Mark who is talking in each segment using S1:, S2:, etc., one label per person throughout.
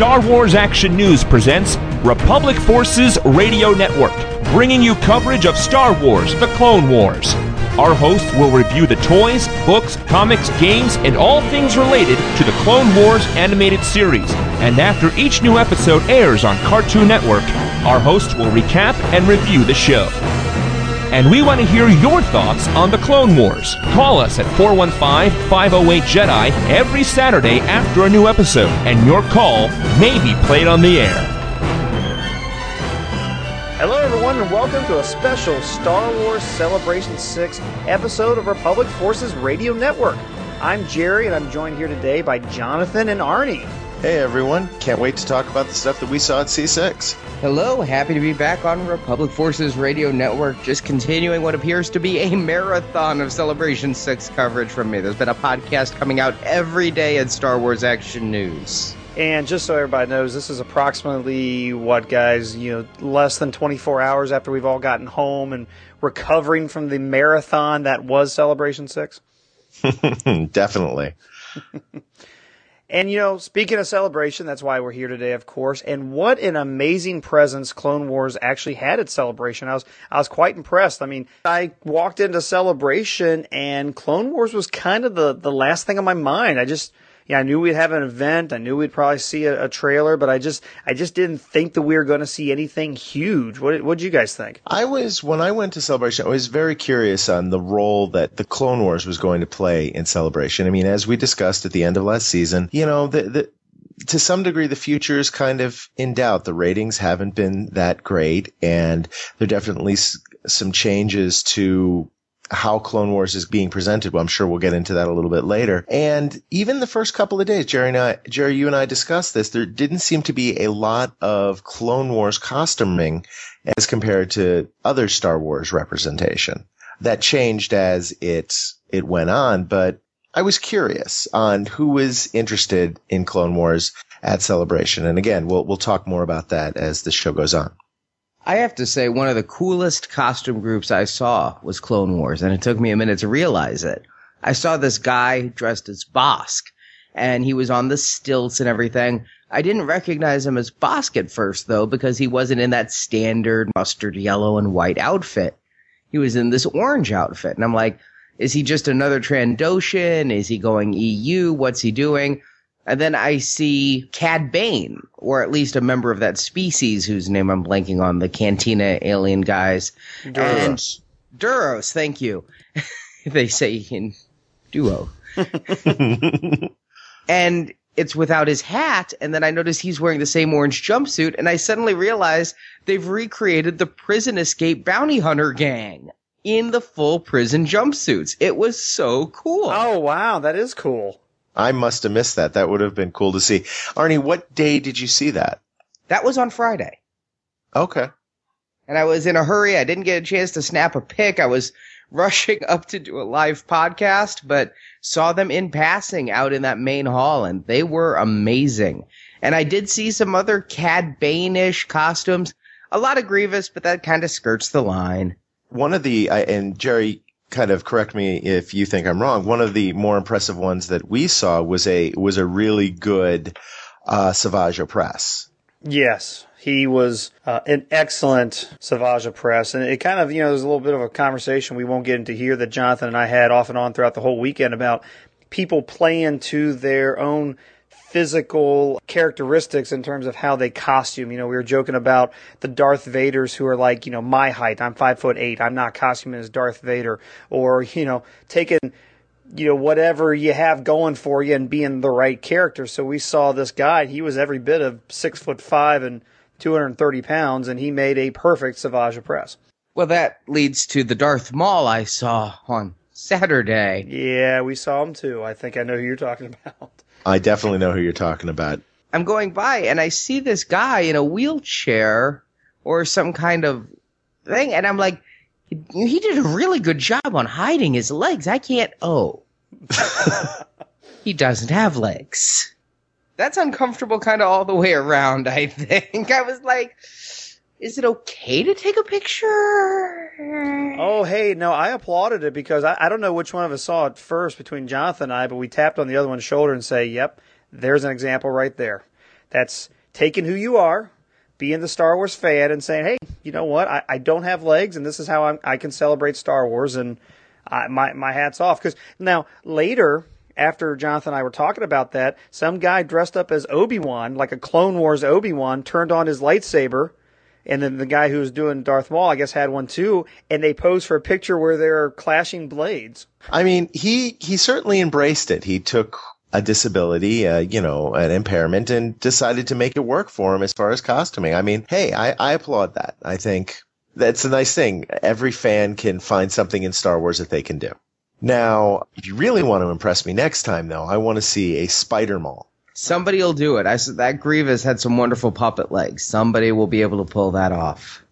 S1: Star Wars Action News presents Republic Forces Radio Network, bringing you coverage of Star Wars The Clone Wars. Our host will review the toys, books, comics, games, and all things related to the Clone Wars animated series. And after each new episode airs on Cartoon Network, our host will recap and review the show and we want to hear your thoughts on the Clone Wars. Call us at 415 508 Jedi every Saturday after a new episode, and your call may be played on the air.
S2: Hello, everyone, and welcome to a special Star Wars Celebration 6 episode of Republic Forces Radio Network. I'm Jerry, and I'm joined here today by Jonathan and Arnie.
S3: Hey everyone, can't wait to talk about the stuff that we saw at C6.
S4: Hello, happy to be back on Republic Forces Radio Network, just continuing what appears to be a marathon of Celebration 6 coverage from me. There's been a podcast coming out every day at Star Wars Action News.
S2: And just so everybody knows, this is approximately what, guys, you know, less than 24 hours after we've all gotten home and recovering from the marathon that was Celebration 6?
S3: Definitely.
S2: And you know, speaking of celebration, that's why we're here today, of course. And what an amazing presence Clone Wars actually had at Celebration. I was I was quite impressed. I mean, I walked into Celebration and Clone Wars was kind of the the last thing on my mind. I just yeah, I knew we'd have an event. I knew we'd probably see a, a trailer, but I just, I just didn't think that we were going to see anything huge. What, what did you guys think?
S3: I was, when I went to Celebration, I was very curious on the role that the Clone Wars was going to play in Celebration. I mean, as we discussed at the end of last season, you know, the, the, to some degree, the future is kind of in doubt. The ratings haven't been that great, and there are definitely some changes to how Clone Wars is being presented. Well, I'm sure we'll get into that a little bit later. And even the first couple of days, Jerry and I, Jerry, you and I discussed this. There didn't seem to be a lot of Clone Wars costuming as compared to other Star Wars representation. That changed as it, it went on, but I was curious on who was interested in Clone Wars at Celebration. And again, we'll, we'll talk more about that as the show goes on.
S4: I have to say, one of the coolest costume groups I saw was Clone Wars, and it took me a minute to realize it. I saw this guy dressed as Bossk, and he was on the stilts and everything. I didn't recognize him as Bossk at first, though, because he wasn't in that standard mustard yellow and white outfit. He was in this orange outfit, and I'm like, is he just another Trandoshan? Is he going EU? What's he doing? And then I see Cad Bane, or at least a member of that species whose name I'm blanking on, the Cantina alien guys.
S2: Duros.
S4: And Duros, thank you. they say in duo. and it's without his hat, and then I notice he's wearing the same orange jumpsuit, and I suddenly realize they've recreated the prison escape bounty hunter gang in the full prison jumpsuits. It was so cool.
S2: Oh wow, that is cool.
S3: I must have missed that. That would have been cool to see. Arnie, what day did you see that?
S4: That was on Friday.
S3: Okay.
S4: And I was in a hurry. I didn't get a chance to snap a pic. I was rushing up to do a live podcast, but saw them in passing out in that main hall and they were amazing. And I did see some other Cad Bane-ish costumes. A lot of Grievous, but that kind of skirts the line.
S3: One of the, I, and Jerry, kind of correct me if you think I'm wrong. One of the more impressive ones that we saw was a was a really good uh, Savage Opress.
S2: Yes, he was uh, an excellent Savage Opress, and it kind of you know there's a little bit of a conversation we won't get into here that Jonathan and I had off and on throughout the whole weekend about people playing to their own physical characteristics in terms of how they costume. You know, we were joking about the Darth Vaders who are like, you know, my height. I'm five foot eight. I'm not costuming as Darth Vader. Or, you know, taking, you know, whatever you have going for you and being the right character. So we saw this guy. He was every bit of six foot five and 230 pounds, and he made a perfect Savage Opress.
S4: Well, that leads to the Darth Maul I saw on Saturday.
S2: Yeah, we saw him too. I think I know who you're talking about.
S3: I definitely know who you're talking about.
S4: I'm going by and I see this guy in a wheelchair or some kind of thing, and I'm like, he did a really good job on hiding his legs. I can't. Oh, he doesn't have legs. That's uncomfortable, kind of all the way around. I think I was like, is it okay to take a picture?
S2: Oh, hey, no, I applauded it because I, I don't know which one of us saw it first between Jonathan and I, but we tapped on the other one's shoulder and say, yep, there's an example right there. That's taking who you are, being the Star Wars fan, and saying, hey, you know what? I, I don't have legs, and this is how I'm, I can celebrate Star Wars, and I, my, my hat's off. Because now, later, after Jonathan and I were talking about that, some guy dressed up as Obi Wan, like a Clone Wars Obi Wan, turned on his lightsaber and then the guy who was doing Darth Maul, I guess, had one too, and they posed for a picture where they're clashing blades.
S3: I mean, he he certainly embraced it. He took a disability, uh, you know, an impairment, and decided to make it work for him as far as costuming. I mean, hey, I, I applaud that. I think that's a nice thing. Every fan can find something in Star Wars that they can do. Now, if you really want to impress me next time, though, I want to see a Spider Maul.
S4: Somebody will do it. I said that Grievous had some wonderful puppet legs. Somebody will be able to pull that off.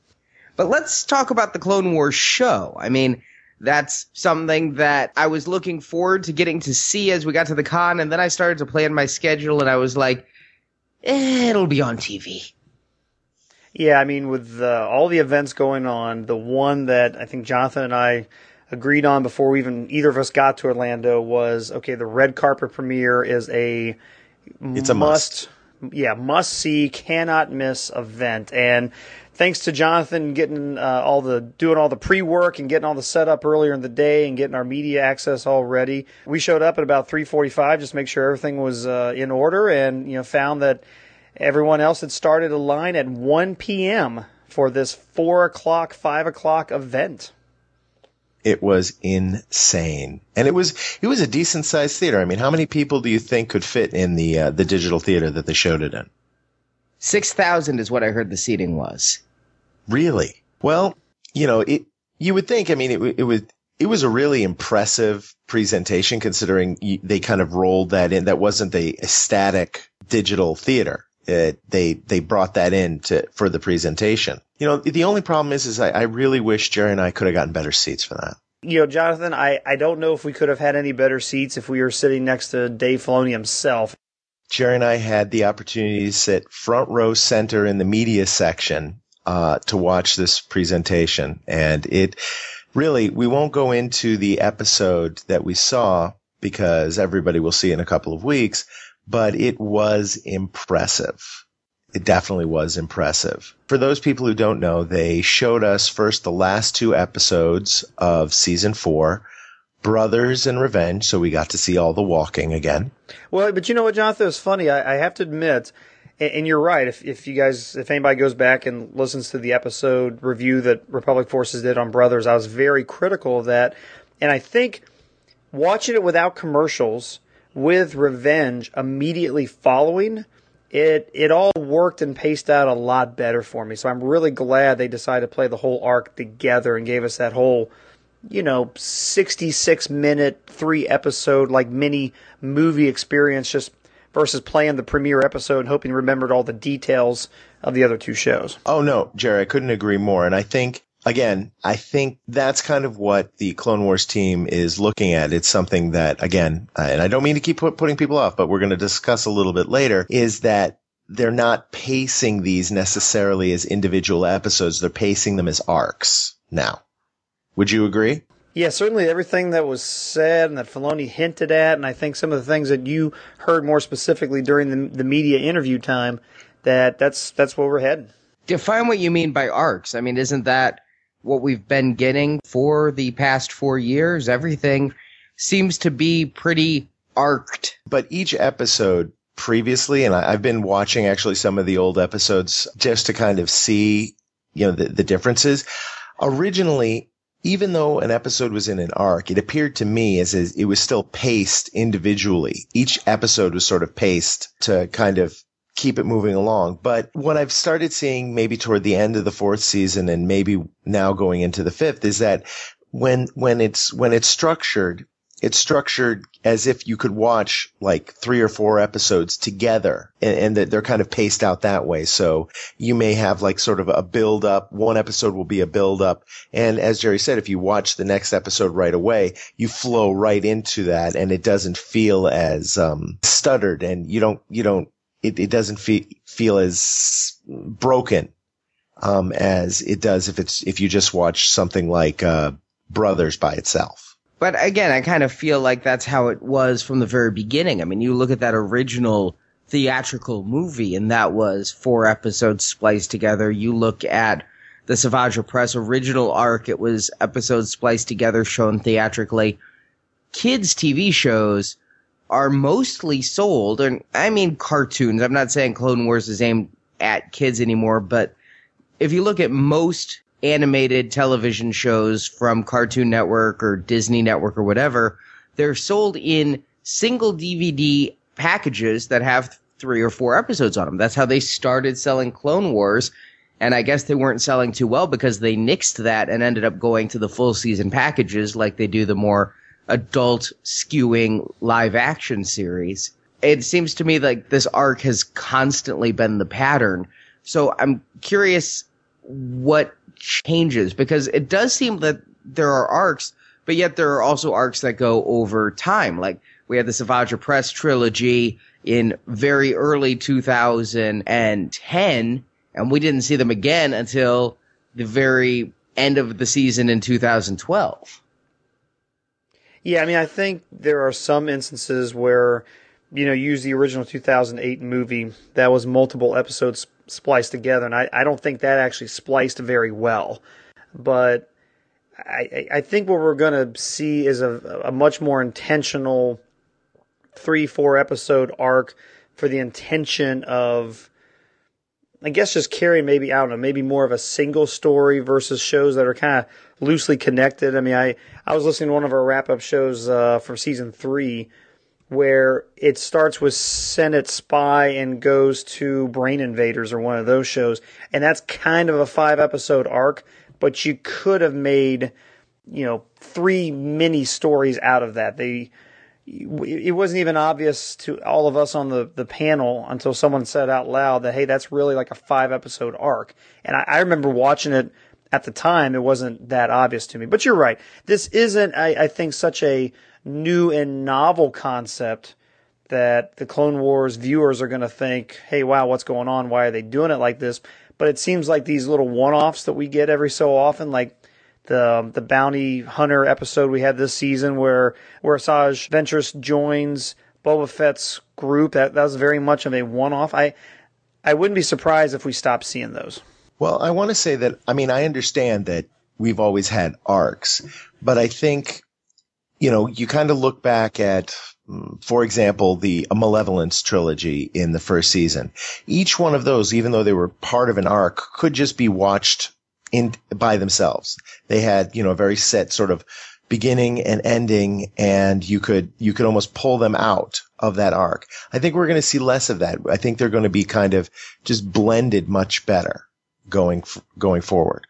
S4: But let's talk about the Clone Wars show. I mean, that's something that I was looking forward to getting to see as we got to the con, and then I started to plan my schedule, and I was like, eh, it'll be on TV.
S2: Yeah, I mean, with uh, all the events going on, the one that I think Jonathan and I agreed on before we even either of us got to Orlando was okay. The red carpet premiere is a
S3: it's a must.
S2: must. Yeah, must see, cannot miss event. And thanks to Jonathan getting uh, all the doing all the pre work and getting all the setup earlier in the day and getting our media access all ready, we showed up at about 3:45 just to make sure everything was uh, in order, and you know found that everyone else had started a line at 1 p.m. for this four o'clock, five o'clock event.
S3: It was insane, and it was it was a decent sized theater. I mean, how many people do you think could fit in the uh, the digital theater that they showed it in?
S4: Six thousand is what I heard the seating was.
S3: Really? Well, you know, it. You would think. I mean, it it was it was a really impressive presentation considering they kind of rolled that in. That wasn't the static digital theater. It, they they brought that in to for the presentation. You know, the only problem is, is I, I really wish Jerry and I could have gotten better seats for that.
S2: You know, Jonathan, I, I don't know if we could have had any better seats if we were sitting next to Dave Filoni himself.
S3: Jerry and I had the opportunity to sit front row center in the media section uh, to watch this presentation, and it really we won't go into the episode that we saw because everybody will see in a couple of weeks, but it was impressive it definitely was impressive. For those people who don't know, they showed us first the last two episodes of season four, Brothers and Revenge, so we got to see all the walking again.
S2: Well, but you know what, Jonathan? It's funny. I, I have to admit, and, and, you're right. If, if you guys, if anybody goes back and listens to the episode review that Republic Forces did on Brothers, I was very critical of that. And I think watching it without commercials, with Revenge immediately following – it it all worked and paced out a lot better for me. So I'm really glad they decided to play the whole arc together and gave us that whole, you know, 66 minute, three episode like mini movie experience just versus playing the premiere episode and hoping you remembered all the details of the other two shows.
S3: Oh no, Jerry, I couldn't agree more. And I think again, I think that's kind of what the Clone Wars team is looking at. It's something that, again, and I don't mean to keep putting people off, but we're going to discuss a little bit later, is that they're not pacing these necessarily as individual episodes. They're pacing them as arcs now. Would you agree?
S2: Yeah, certainly everything that was said and that Filoni hinted at, and I think some of the things that you heard more specifically during the, the media interview time, that that's that's where we're heading.
S4: Define what you mean by arcs. I mean, isn't that what we've been getting for the past four years. Everything seems to be pretty arced.
S3: But each episode previously, and I, have been watching actually some of the old episodes just to kind of see, you know, the, the differences. Originally, even though an episode was in an arc, it appeared to me as, as it was still paced individually. Each episode was sort of paced to kind of keep it moving along. But what I've started seeing maybe toward the end of the fourth season and maybe now going into the fifth is that when, when it's, when it's structured, it's structured as if you could watch like three or four episodes together and, that they're kind of paced out that way. So you may have like sort of a build up. One episode will be a build up. And as Jerry said, if you watch the next episode right away, you flow right into that and it doesn't feel as, um, stuttered and you don't, you don't it, it doesn't feel feel as broken um, as it does if it's if you just watch something like uh, Brothers by itself.
S4: But again, I kind of feel like that's how it was from the very beginning. I mean, you look at that original theatrical movie, and that was four episodes spliced together. You look at the Savage Opress original arc, it was episodes spliced together, shown theatrically. Kids' TV shows are mostly sold, and I mean cartoons. I'm not saying Clone Wars is aimed at kids anymore, but if you look at most animated television shows from Cartoon Network or Disney Network or whatever, they're sold in single DVD packages that have three or four episodes on them. That's how they started selling Clone Wars. And I guess they weren't selling too well because they nixed that and ended up going to the full season packages like they do the more adult skewing live action series. It seems to me like this arc has constantly been the pattern. So I'm curious what changes because it does seem that there are arcs, but yet there are also arcs that go over time. Like we had the Savage Opress trilogy in very early 2010, and we didn't see them again until the very end of the season in 2012.
S2: Yeah, I mean, I think there are some instances where, you know, use the original 2008 movie that was multiple episodes spliced together, and I, I don't think that actually spliced very well. But I, I think what we're going to see is a, a much more intentional three, four episode arc for the intention of, I guess, just carrying maybe, I don't know, maybe more of a single story versus shows that are kind of loosely connected. I mean, I, I was listening to one of our wrap up shows uh, from season three where it starts with Senate Spy and goes to Brain Invaders or one of those shows. And that's kind of a five episode arc, but you could have made, you know, three mini stories out of that. They, it wasn't even obvious to all of us on the, the panel until someone said out loud that, hey, that's really like a five episode arc. And I, I remember watching it at the time. It wasn't that obvious to me. But you're right. This isn't, I, I think, such a new and novel concept that the Clone Wars viewers are going to think, hey, wow, what's going on? Why are they doing it like this? But it seems like these little one offs that we get every so often, like the the bounty hunter episode we had this season where where Asajj Ventress joins Boba Fett's group. That that was very much of a one off. I I wouldn't be surprised if we stopped seeing those.
S3: Well, I want to say that I mean I understand that we've always had arcs, but I think you know you kind of look back at mm, for example, the Malevolence trilogy in the first season. Each one of those, even though they were part of an arc, could just be watched in by themselves. They had, you know, a very set sort of beginning and ending and you could you could almost pull them out of that arc. I think we're going to see less of that. I think they're going to be kind of just blended much better going going forward.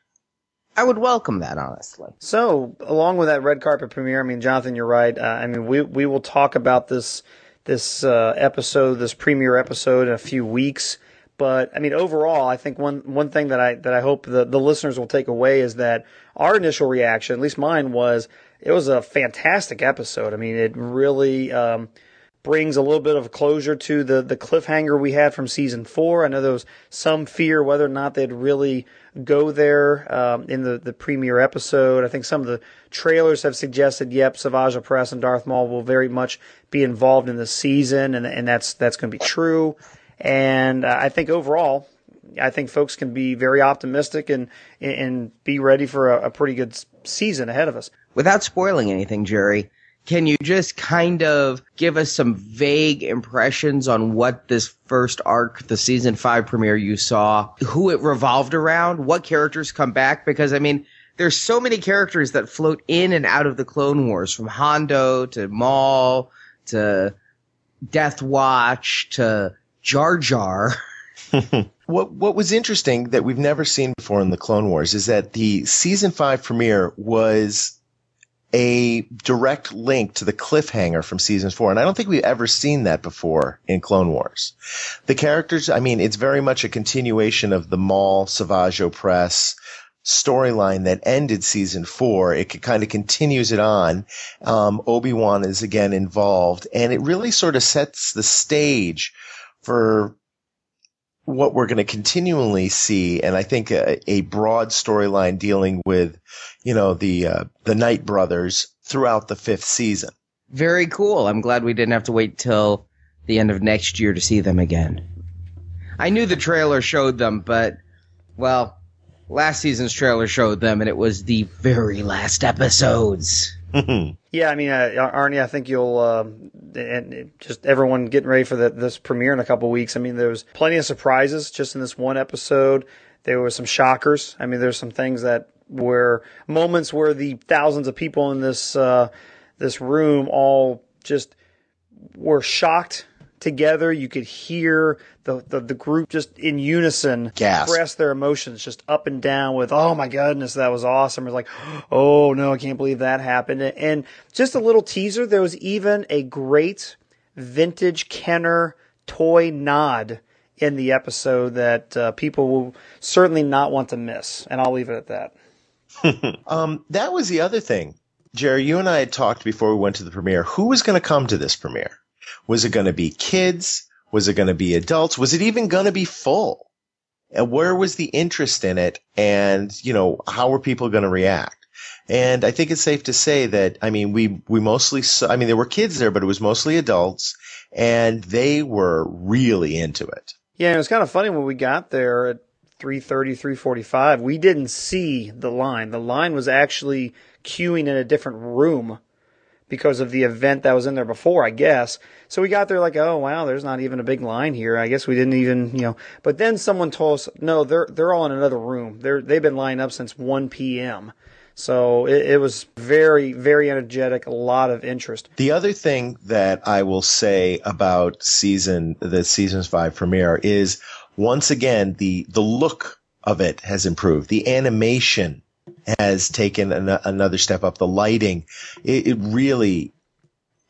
S4: I would welcome that honestly.
S2: So, along with that red carpet premiere, I mean, Jonathan, you're right. Uh, I mean, we we will talk about this this uh, episode, this premiere episode, in a few weeks. But I mean, overall, I think one one thing that I that I hope the the listeners will take away is that our initial reaction, at least mine, was it was a fantastic episode. I mean, it really um, brings a little bit of closure to the the cliffhanger we had from season four. I know there was some fear whether or not they'd really go there um, in the the premiere episode. I think some of the trailers have suggested, yep, Savage Opress and Darth Maul will very much be involved in the season, and and that's that's going to be true. And uh, I think overall, I think folks can be very optimistic and and be ready for a, a pretty good season ahead of us.
S4: Without spoiling anything, Jerry, can you just kind of give us some vague impressions on what this first arc, the season five premiere you saw, who it revolved around, what characters come back? Because I mean, there's so many characters that float in and out of the Clone Wars, from Hondo to Maul to Death Watch to Jar Jar.
S3: what what was interesting that we've never seen before in the Clone Wars is that the season five premiere was a direct link to the cliffhanger from season four. And I don't think we've ever seen that before in Clone Wars. The characters, I mean, it's very much a continuation of the Maul Savage Opress storyline that ended season four. It kind of continues it on. Um, Obi-Wan is again involved and it really sort of sets the stage for what we're going to continually see, and I think a, a broad storyline dealing with, you know, the uh, the Night Brothers throughout the fifth season.
S4: Very cool. I'm glad we didn't have to wait till the end of next year to see them again. I knew the trailer showed them, but well, last season's trailer showed them, and it was the very last episodes.
S2: yeah, I mean, uh, Arnie, I think you'll uh, and just everyone getting ready for the, this premiere in a couple weeks. I mean, there was plenty of surprises just in this one episode. There were some shockers. I mean, there's some things that were moments where the thousands of people in this uh, this room all just were shocked together. You could hear the, the, the group just in unison
S3: Gasp.
S2: express their emotions just up and down with, oh my goodness, that was awesome. Or like, oh no, I can't believe that happened. And just a little teaser, there was even a great vintage Kenner toy nod in the episode that uh, people will certainly not want to miss. And I'll leave it at that.
S3: um, that was the other thing. Jerry, you and I had talked before we went to the premiere. Who was going to come to this premiere? Was it going to be kids? Was it going to be adults? Was it even going to be full? And where was the interest in it? And, you know, how were people going to react? And I think it's safe to say that, I mean, we, we mostly saw, I mean, there were kids there, but it was mostly adults and they were really into it.
S2: Yeah, it was kind of funny when we got there at 3:30, 3:45. We didn't see the line. The line was actually queuing in a different room because of the event that was in there before, I guess. So we got there like, oh wow, there's not even a big line here. I guess we didn't even, you know. But then someone told us, no, they're they're all in another room. They're they've been lined up since 1 p.m. So it, it was very very energetic, a lot of interest.
S3: The other thing that I will say about season the season's five premiere is once again the the look of it has improved. The animation has taken an, another step up. The lighting, it, it really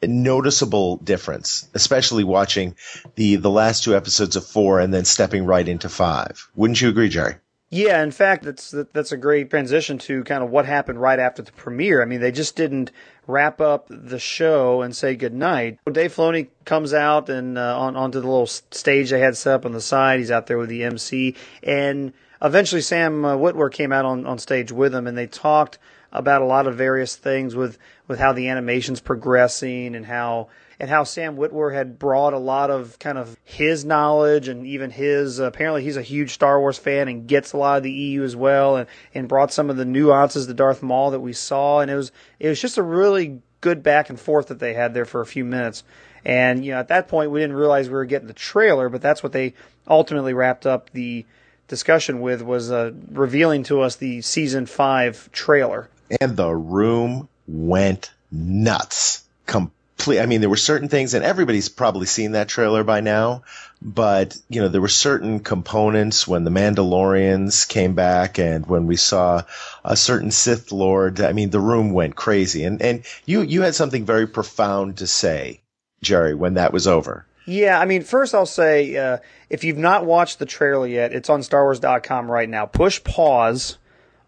S3: noticeable difference, especially watching the the last two episodes of four and then stepping right into five. Wouldn't you agree, Jerry?
S2: Yeah, in fact, that's that's a great transition to kind of what happened right after the premiere. I mean, they just didn't wrap up the show and say goodnight. Dave Filoni comes out and uh, on onto the little stage they had set up on the side. He's out there with the MC, and eventually Sam uh, Witwer came out on, on stage with him, and they talked about a lot of various things with, with how the animation's progressing and how and how Sam Witwer had brought a lot of kind of his knowledge and even his apparently he's a huge Star Wars fan and gets a lot of the EU as well and, and brought some of the nuances to Darth Maul that we saw and it was it was just a really good back and forth that they had there for a few minutes. And you know, at that point we didn't realize we were getting the trailer, but that's what they ultimately wrapped up the discussion with was uh, revealing to us the season five trailer.
S3: And the room went nuts. Complete. I mean, there were certain things, and everybody's probably seen that trailer by now. But you know, there were certain components when the Mandalorians came back, and when we saw a certain Sith Lord. I mean, the room went crazy. And and you you had something very profound to say, Jerry, when that was over.
S2: Yeah, I mean, first I'll say uh, if you've not watched the trailer yet, it's on StarWars.com right now. Push pause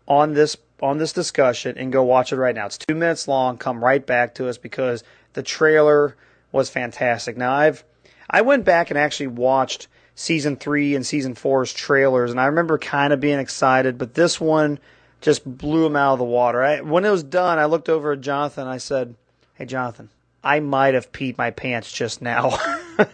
S2: on this on this discussion and go watch it right now. It's two minutes long. Come right back to us because the trailer was fantastic. Now I've I went back and actually watched season three and season four's trailers, and I remember kind of being excited, but this one just blew them out of the water. I, when it was done, I looked over at Jonathan. And I said, "Hey, Jonathan." I might have peed my pants just now.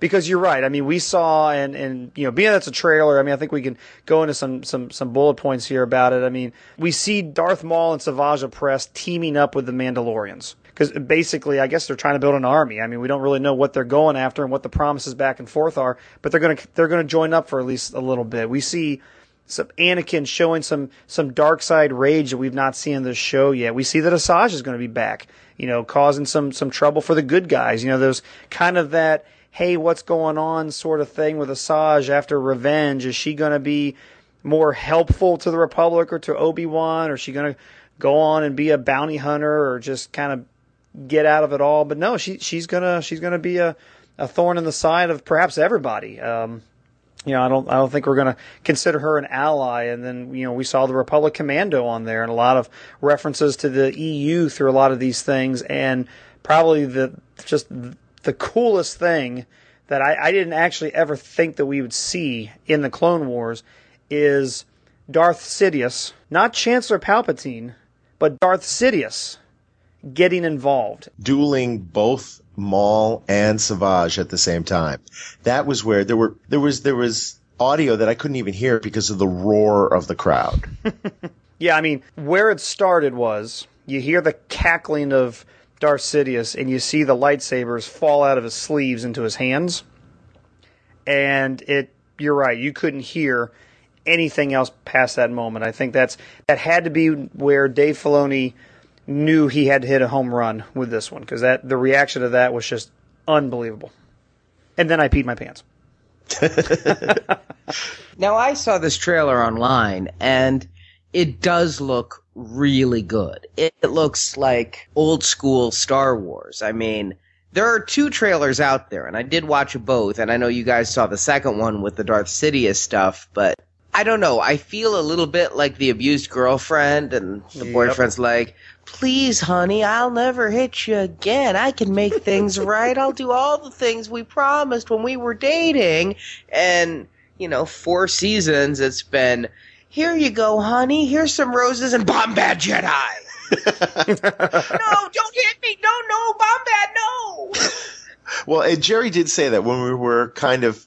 S2: because you're right. I mean, we saw and and you know, being that's a trailer, I mean, I think we can go into some some some bullet points here about it. I mean, we see Darth Maul and Savage Opress teaming up with the Mandalorians. Because basically, I guess they're trying to build an army. I mean, we don't really know what they're going after and what the promises back and forth are, but they're gonna they're gonna join up for at least a little bit. We see some Anakin showing some some dark side rage that we've not seen in this show yet. We see that Asajj is going to be back, you know, causing some some trouble for the good guys. You know, there's kind of that hey, what's going on sort of thing with Asajj after Revenge. Is she going to be more helpful to the Republic or to Obi Wan, or is she going to go on and be a bounty hunter, or just kind of get out of it all? But no, she she's gonna she's gonna be a a thorn in the side of perhaps everybody. Um, you know, I don't, I don't think we're going to consider her an ally. And then, you know, we saw the Republic Commando on there and a lot of references to the EU through a lot of these things. And probably the, just the coolest thing that I, I didn't actually ever think that we would see in the Clone Wars is Darth Sidious, not Chancellor Palpatine, but Darth Sidious getting involved.
S3: Dueling both Maul and Savage at the same time. That was where there were there was there was audio that I couldn't even hear because of the roar of the crowd.
S2: yeah, I mean, where it started was you hear the cackling of Darth Sidious and you see the lightsabers fall out of his sleeves into his hands. And it you're right, you couldn't hear anything else past that moment. I think that's that had to be where Dave Filoni knew he had to hit a home run with this one because that the reaction to that was just unbelievable. And then I peed my pants.
S4: now I saw this trailer online and it does look really good. It, it looks like old school Star Wars. I mean, there are two trailers out there, and I did watch both, and I know you guys saw the second one with the Darth Sidious stuff, but I don't know. I feel a little bit like the abused girlfriend, and the yep. boyfriend's like, please, honey, I'll never hit you again. I can make things right. I'll do all the things we promised when we were dating. And, you know, four seasons, it's been, here you go, honey. Here's some roses and Bombad Jedi. no, don't hit me. No, no, Bombad, no.
S3: Well, and Jerry did say that when we were kind of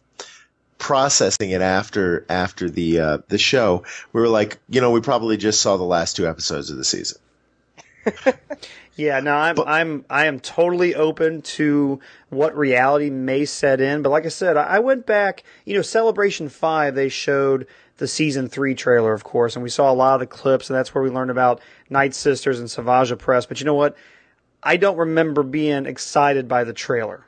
S3: processing it after after the uh, the show, we were like, you know, we probably just saw the last two episodes of the season.
S2: Yeah, no, I'm but, I'm I am totally open to what reality may set in. But like I said, I went back. You know, Celebration Five, they showed the season three trailer, of course, and we saw a lot of the clips, and that's where we learned about Night Sisters and Savage Opress. But you know what? I don't remember being excited by the trailer.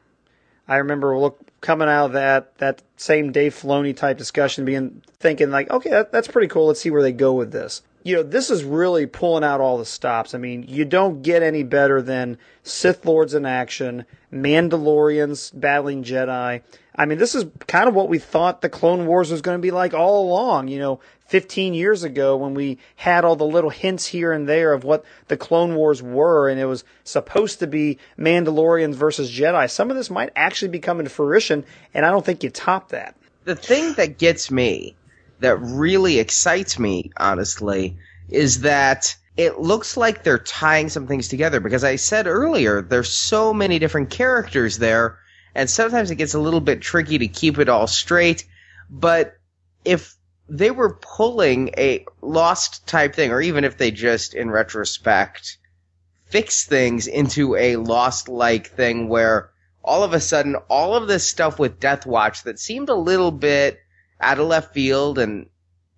S2: I remember look coming out of that that same Dave Filoni type discussion, being thinking like, okay, that, that's pretty cool. Let's see where they go with this. You know, this is really pulling out all the stops. I mean, you don't get any better than Sith Lords in action, Mandalorians battling Jedi. I mean, this is kind of what we thought the Clone Wars was going to be like all along. You know, 15 years ago when we had all the little hints here and there of what the Clone Wars were, and it was supposed to be Mandalorians versus Jedi. Some of this might actually be coming to fruition, and I don't think you top that.
S4: The thing that gets me, that really excites me, honestly, is that it looks like they're tying some things together because I said earlier, there's so many different characters there, and sometimes it gets a little bit tricky to keep it all straight. But if they were pulling a lost type thing, or even if they just, in retrospect, fix things into a lost like thing where all of a sudden all of this stuff with Death Watch that seemed a little bit out of left field and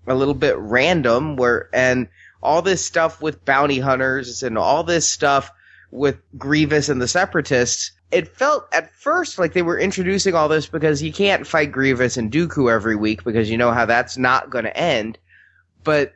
S4: a little bit random where and all this stuff with bounty hunters and all this stuff with Grievous and the separatists it felt at first like they were introducing all this because you can't fight Grievous and Dooku every week because you know how that's not going to end. But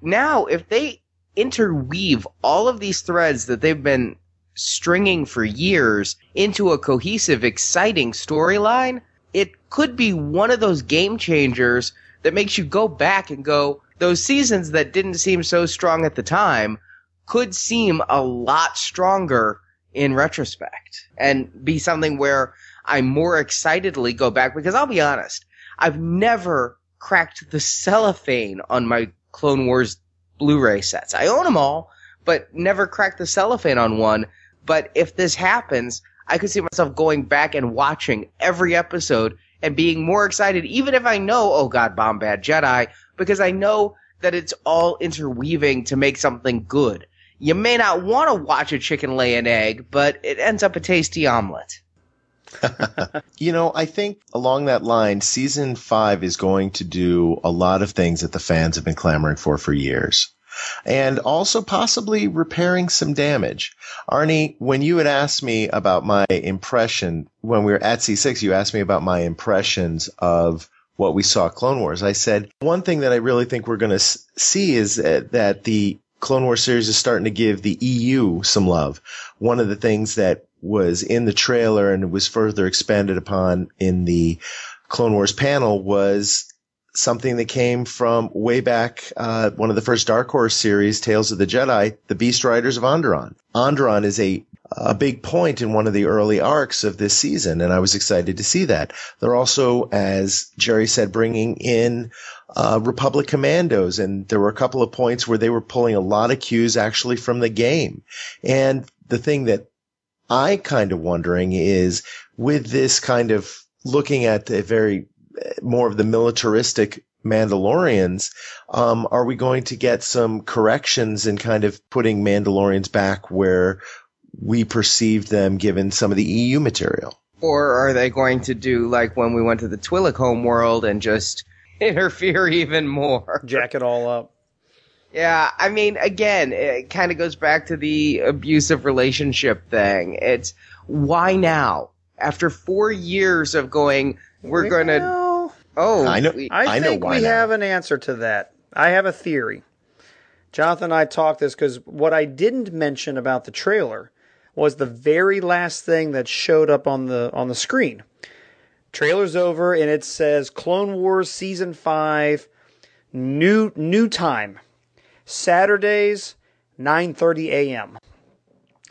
S4: now, if they interweave all of these threads that they've been stringing for years into a cohesive, exciting storyline, it could be one of those game changers that makes you go back and go, those seasons that didn't seem so strong at the time could seem a lot stronger in retrospect and be something where I more excitedly go back because I'll be honest, I've never cracked the cellophane on my Clone Wars Blu-ray sets. I own them all, but never cracked the cellophane on one. But if this happens, I could see myself going back and watching every episode and being more excited, even if I know, oh god, Bombad Jedi, because I know that it's all interweaving to make something good. You may not want to watch a chicken lay an egg, but it ends up a tasty omelet.
S3: you know, I think along that line, season five is going to do a lot of things that the fans have been clamoring for for years. And also possibly repairing some damage. Arnie, when you had asked me about my impression, when we were at C6, you asked me about my impressions of what we saw Clone Wars. I said, one thing that I really think we're going to see is that the Clone Wars series is starting to give the EU some love. One of the things that was in the trailer and was further expanded upon in the Clone Wars panel was something that came from way back, uh, one of the first Dark Horse series, Tales of the Jedi, the Beast Riders of Onderon. Onderon is a a big point in one of the early arcs of this season, and I was excited to see that. They're also, as Jerry said, bringing in uh, Republic Commandos, and there were a couple of points where they were pulling a lot of cues actually from the game. And the thing that I kind of wondering is with this kind of looking at a very more of the militaristic Mandalorians, um, are we going to get some corrections in kind of putting Mandalorians back where we perceived them given some of the EU material?
S4: Or are they going to do like when we went to the Twi'lek homeworld and just interfere even more?
S2: Jack it all up.
S4: Yeah, I mean, again, it kind of goes back to the abusive relationship thing. It's why now? After four years of going, we're going to.
S2: Well,
S4: Oh,
S3: I know.
S4: we-
S2: I,
S3: I know
S2: think
S3: why
S2: we
S3: now.
S2: have an answer to that. I have a theory. Jonathan and I talked this because what I didn't mention about the trailer was the very last thing that showed up on the on the screen. Trailer's over and it says Clone Wars season five, new new time, Saturdays, nine thirty a.m.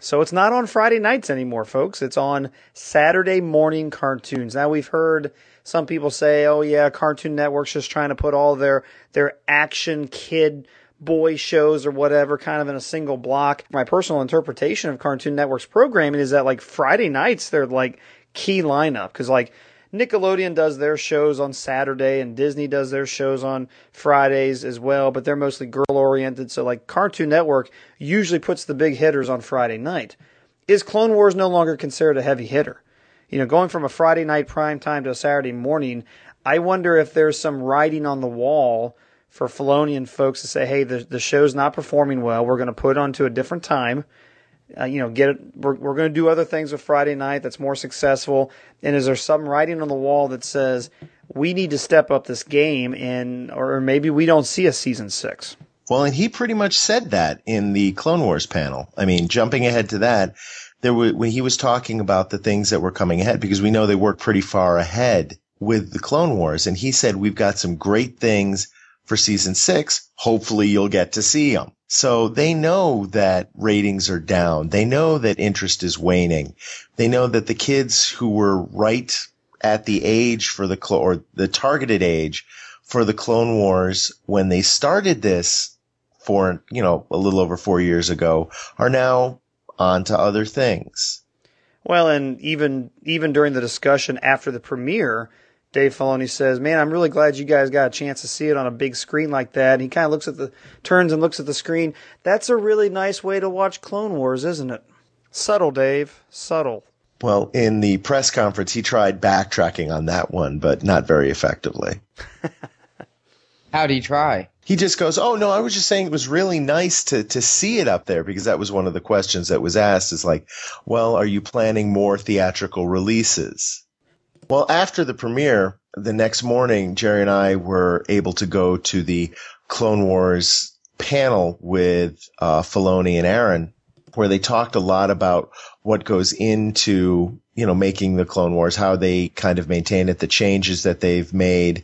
S2: So it's not on Friday nights anymore, folks. It's on Saturday morning cartoons. Now we've heard some people say, "Oh yeah, Cartoon Network's just trying to put all their their action kid boy shows or whatever kind of in a single block." My personal interpretation of Cartoon Network's programming is that like Friday nights they're like key lineup cuz like Nickelodeon does their shows on Saturday and Disney does their shows on Fridays as well, but they're mostly girl oriented. So like Cartoon Network usually puts the big hitters on Friday night. Is Clone Wars no longer considered a heavy hitter? You know, going from a Friday night prime time to a Saturday morning, I wonder if there's some writing on the wall for Filoni and folks to say, hey, the, the show's not performing well. We're going to put it onto a different time uh, you know, get it. We're, we're going to do other things with Friday night that's more successful. And is there some writing on the wall that says we need to step up this game, and or maybe we don't see a season six?
S3: Well, and he pretty much said that in the Clone Wars panel. I mean, jumping ahead to that, there were, when he was talking about the things that were coming ahead, because we know they worked pretty far ahead with the Clone Wars, and he said we've got some great things for season six. Hopefully, you'll get to see them. So they know that ratings are down. They know that interest is waning. They know that the kids who were right at the age for the clo- or the targeted age for the Clone Wars when they started this for you know a little over four years ago are now on to other things.
S2: Well, and even even during the discussion after the premiere, Dave Filoni says, "Man, I'm really glad you guys got a chance to see it on a big screen like that." And he kind of looks at the turns and looks at the screen. That's a really nice way to watch Clone Wars, isn't it? Subtle, Dave. Subtle.
S3: Well, in the press conference, he tried backtracking on that one, but not very effectively.
S4: how'd he try?
S3: He just goes, "Oh no, I was just saying it was really nice to to see it up there because that was one of the questions that was asked is like, well, are you planning more theatrical releases?" Well, after the premiere, the next morning, Jerry and I were able to go to the Clone Wars panel with uh, Filoni and Aaron, where they talked a lot about what goes into you know making the Clone Wars, how they kind of maintain it, the changes that they've made,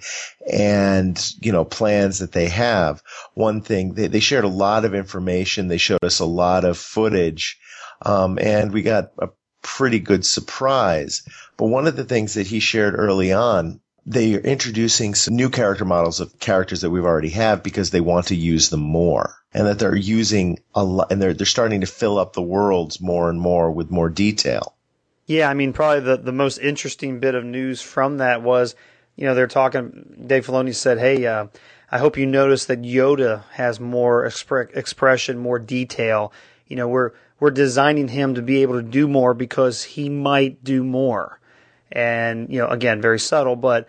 S3: and you know plans that they have. One thing they, they shared a lot of information. They showed us a lot of footage, um, and we got a pretty good surprise. But one of the things that he shared early on, they are introducing some new character models of characters that we've already have because they want to use them more. And that they're using a lot, and they're, they're starting to fill up the worlds more and more with more detail.
S2: Yeah, I mean, probably the, the most interesting bit of news from that was, you know, they're talking. Dave Filoni said, "Hey, uh, I hope you notice that Yoda has more expre- expression, more detail. You know, we're we're designing him to be able to do more because he might do more." And you know, again, very subtle, but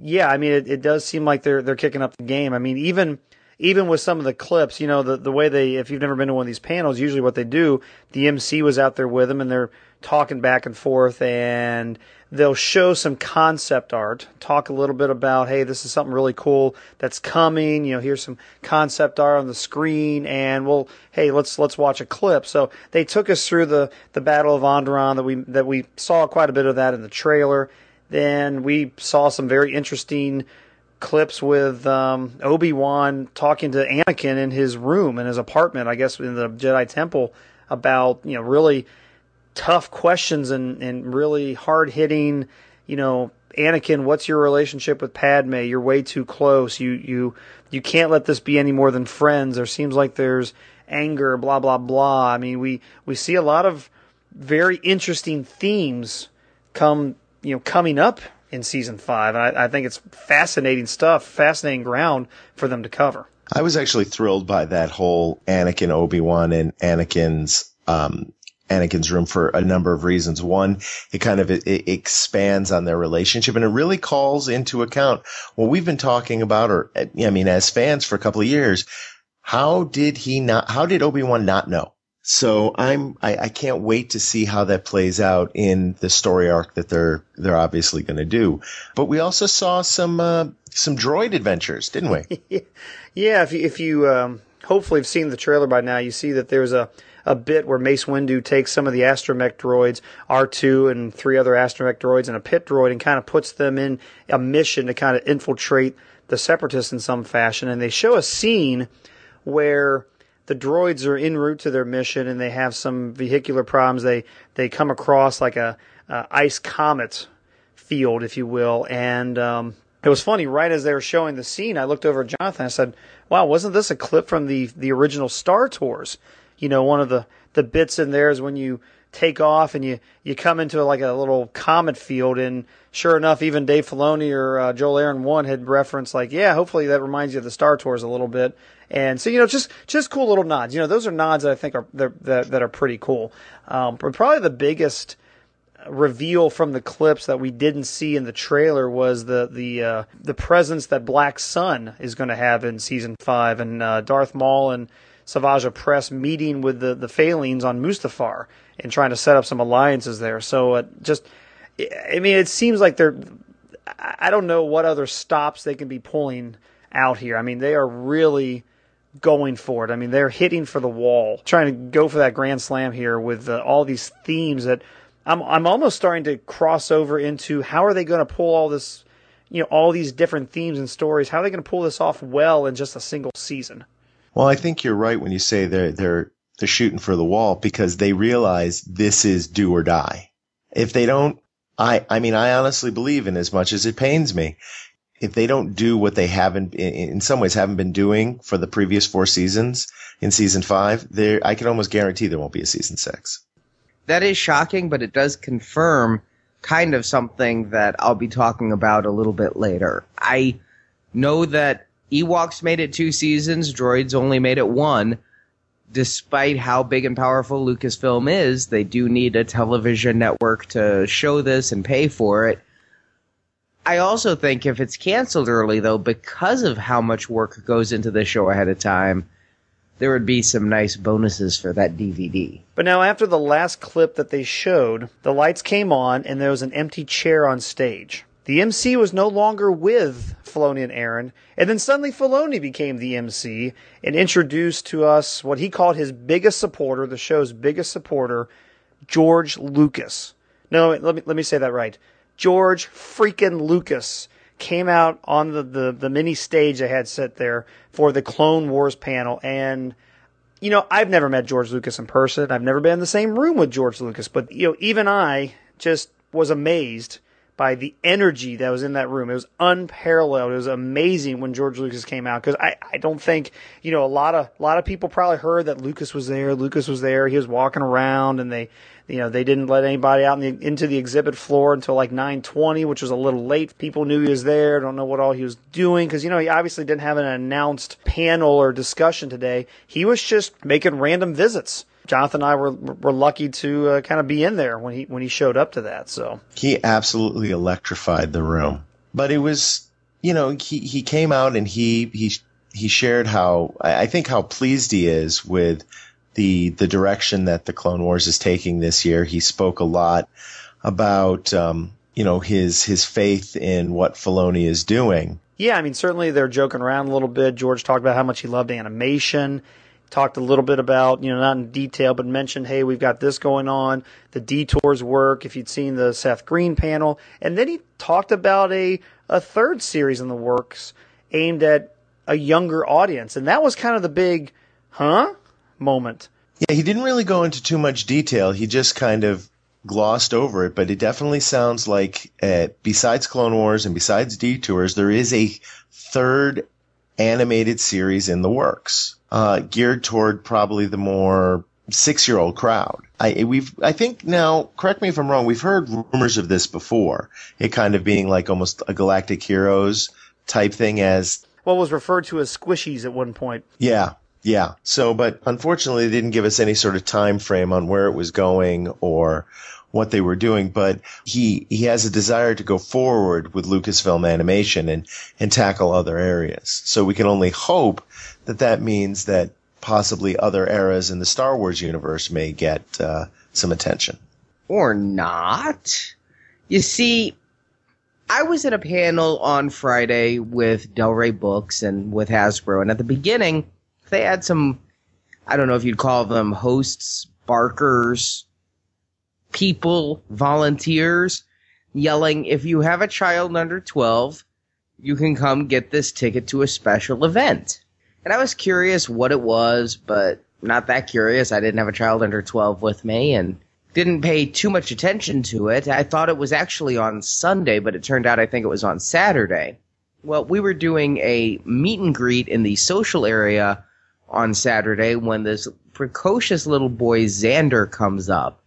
S2: yeah, I mean, it, it does seem like they're they're kicking up the game. I mean, even even with some of the clips, you know, the the way they, if you've never been to one of these panels, usually what they do, the MC was out there with them, and they're talking back and forth, and they'll show some concept art, talk a little bit about, hey, this is something really cool that's coming. You know, here's some concept art on the screen, and well, hey, let's let's watch a clip. So they took us through the the Battle of Onderon that we that we saw quite a bit of that in the trailer. Then we saw some very interesting clips with um, Obi Wan talking to Anakin in his room in his apartment, I guess in the Jedi Temple, about you know really tough questions and and really hard hitting, you know. Anakin, what's your relationship with Padme? You're way too close. You you you can't let this be any more than friends. There seems like there's anger, blah blah blah. I mean, we we see a lot of very interesting themes come you know coming up in season five, and I, I think it's fascinating stuff, fascinating ground for them to cover.
S3: I was actually thrilled by that whole Anakin Obi Wan and Anakin's um, Anakin's room for a number of reasons. One, it kind of it, it expands on their relationship, and it really calls into account what we've been talking about, or I mean, as fans for a couple of years. How did he not? How did Obi Wan not know? So I'm I, I, can't wait to see how that plays out in the story arc that they're they're obviously going to do. But we also saw some uh, some droid adventures, didn't we?
S2: yeah, if you, if you um, hopefully have seen the trailer by now, you see that there's a a bit where Mace Windu takes some of the astromech droids, R2 and three other astromech droids, and a pit droid, and kind of puts them in a mission to kind of infiltrate the Separatists in some fashion. And they show a scene where the droids are en route to their mission and they have some vehicular problems. They they come across like a, ice comet field, if you will, and um, it was funny. Right as they were showing the scene, I looked over at Jonathan. And I said, "Wow, wasn't this a clip from the the original Star Tours?" You know, one of the the bits in there is when you take off and you you come into like a little comet field and sure enough even Dave Filoni or uh, Joel Aron one had referenced like yeah hopefully that reminds you of the Star Tours a little bit. And so you know just just cool little nods. You know those are nods that I think are that that are pretty cool. Um, but probably the biggest reveal from the clips that we didn't see in the trailer was the the uh, the presence that Black Sun is going to have in season five and uh, Darth Maul and Savage Opress meeting with the the Falleens on Mustafar and trying to set up some alliances there. So uh, just, I mean, it seems like they're. I don't know what other stops they can be pulling out here. I mean, they are really going for it. I mean, they're hitting for the wall, trying to go for that grand slam here with uh, all these themes that I'm I'm almost starting to cross over into how are they going to pull all this, you know, all these different themes and stories. How are they going to pull this off well in just a single season?
S3: Well, I think you're right when you say they're they're they're shooting for the wall because they realize this is do or die. If they don't, I, I mean, I honestly believe in as much as it pains me, if they don't do what they haven't, in some ways haven't been doing for the previous four seasons in season five, there, I can almost guarantee there won't be a season six.
S4: That is shocking, but it does confirm kind of something that I'll be talking about a little bit later. I know that Ewoks made it two seasons, Droids only made it one, despite how big and powerful Lucasfilm is, they do need a television network to show this and pay for it. I also think if it's canceled early, though, because of how much work goes into the show ahead of time, there would be some nice bonuses for that DVD.
S2: But now, after the last clip that they showed, the lights came on and there was an empty chair on stage. The MC was no longer with Filoni and Aron, and then suddenly Filoni became the MC and introduced to us what he called his biggest supporter, the show's biggest supporter, George Lucas. No, let me let me say that right. George freaking Lucas came out on the, the, the mini stage they had set there for the Clone Wars panel and you know, I've never met George Lucas in person. I've never been in the same room with George Lucas, but you know, even I just was amazed by the energy that was in that room. It was unparalleled. It was amazing when George Lucas came out because I, I don't think you know a lot of a lot of people probably heard that Lucas was there. Lucas was there. He was walking around, and they you know they didn't let anybody out in the, into the exhibit floor until like 9:20, which was a little late. People knew he was there. Don't know what all he was doing because you know he obviously didn't have an announced panel or discussion today. He was just making random visits Jonathan and I were were lucky to uh, kind of be in there when he when he showed up to that. So
S3: he absolutely electrified the room. But it was, you know, he he came out and he he he shared how I think how pleased he is with the the direction that the Clone Wars is taking this year. He spoke a lot about um, you know his his faith in what Filoni is doing.
S2: Yeah, I mean certainly they're joking around a little bit. George talked about how much he loved animation talked a little bit about, you know, not in detail, but mentioned, hey, we've got this going on, the detours work, if you'd seen the Seth Green panel. And then he talked about a, a third series in the works aimed at a younger audience. And that was kind of the big, huh? moment.
S3: Yeah, he didn't really go into too much detail. He just kind of glossed over it, but it definitely sounds like uh, besides Clone Wars and besides Detours, there is a third animated series in the works, uh, geared toward probably the more six year old crowd. I we've I think now correct me if I'm wrong. We've heard rumors of this before. It kind of being like almost a Galactic Heroes type thing as
S2: what was referred to as squishies at one point.
S3: Yeah, yeah. So, but unfortunately, they didn't give us any sort of time frame on where it was going or what they were doing. But he he has a desire to go forward with Lucasfilm animation and and tackle other areas. So we can only hope that that means that possibly other eras in the Star Wars universe may get uh, some attention.
S4: Or not. You see, I was at a panel on Friday with Del Rey Books and with Hasbro, and at the beginning, they had some, I don't know if you'd call them hosts, barkers, people, volunteers, yelling, if you have a child under 12, you can come get this ticket to a special event. And I was curious what it was, but not that curious. I didn't have a child under 12 with me and didn't pay too much attention to it. I thought it was actually on Sunday, but it turned out I think it was on Saturday. Well, we were doing a meet and greet in the social area on Saturday when this precocious little boy Xander comes up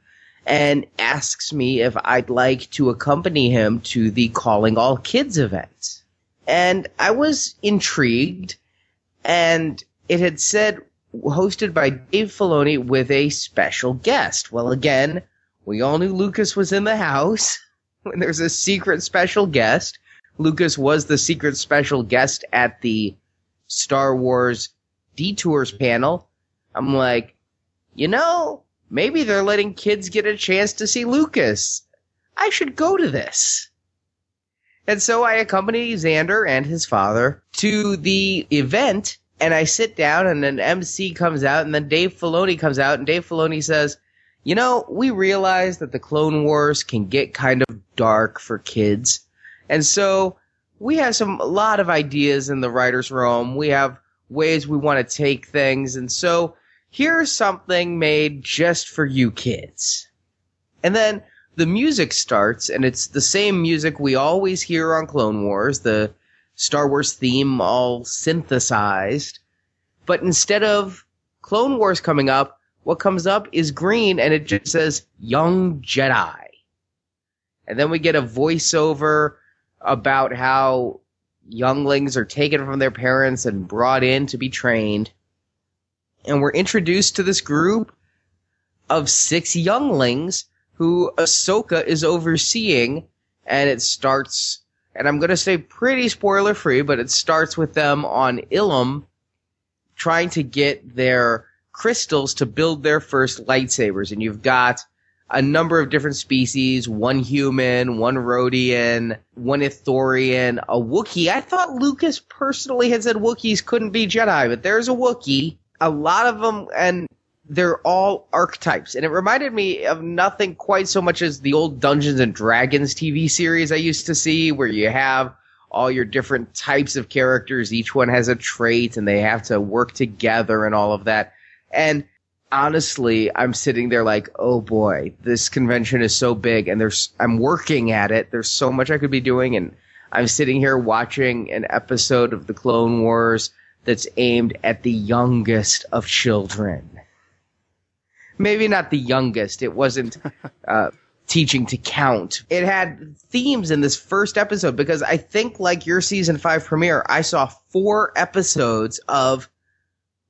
S4: and asks me if I'd like to accompany him to the Calling All Kids event. And I was intrigued and it had said hosted by Dave Filoni with a special guest. Well, again, we all knew Lucas was in the house. When there's a secret special guest, Lucas was the secret special guest at the Star Wars Detours panel. I'm like, you know, maybe they're letting kids get a chance to see Lucas. I should go to this. And so I accompany Xander and his father to the event and I sit down and an MC comes out and then Dave Filoni comes out and Dave Filoni says, you know, we realize that the Clone Wars can get kind of dark for kids. And so we have some, a lot of ideas in the writer's room. We have ways we want to take things. And so here's something made just for you kids. And then the music starts, and it's the same music we always hear on Clone Wars, the Star Wars theme all synthesized. But instead of Clone Wars coming up, what comes up is green, and it just says Young Jedi. And then we get a voiceover about how younglings are taken from their parents and brought in to be trained. And we're introduced to this group of six younglings who Ahsoka is overseeing, and it starts, and I'm gonna say pretty spoiler free, but it starts with them on Ilum trying to get their crystals to build their first lightsabers. And you've got a number of different species, one human, one Rodian, one Ithorian, a Wookiee. I thought Lucas personally had said Wookiees couldn't be Jedi, but there's a Wookiee. A lot of them, and they're all archetypes. And it reminded me of nothing quite so much as the old Dungeons and Dragons TV series I used to see, where you have all your different types of characters. Each one has a trait and they have to work together and all of that. And honestly, I'm sitting there like, oh boy, this convention is so big and there's, I'm working at it. There's so much I could be doing. And I'm sitting here watching an episode of the Clone Wars that's aimed at the youngest of children maybe not the youngest. It wasn't uh, teaching to count. It had themes in this first episode because I think, like your season five premiere, I saw four episodes of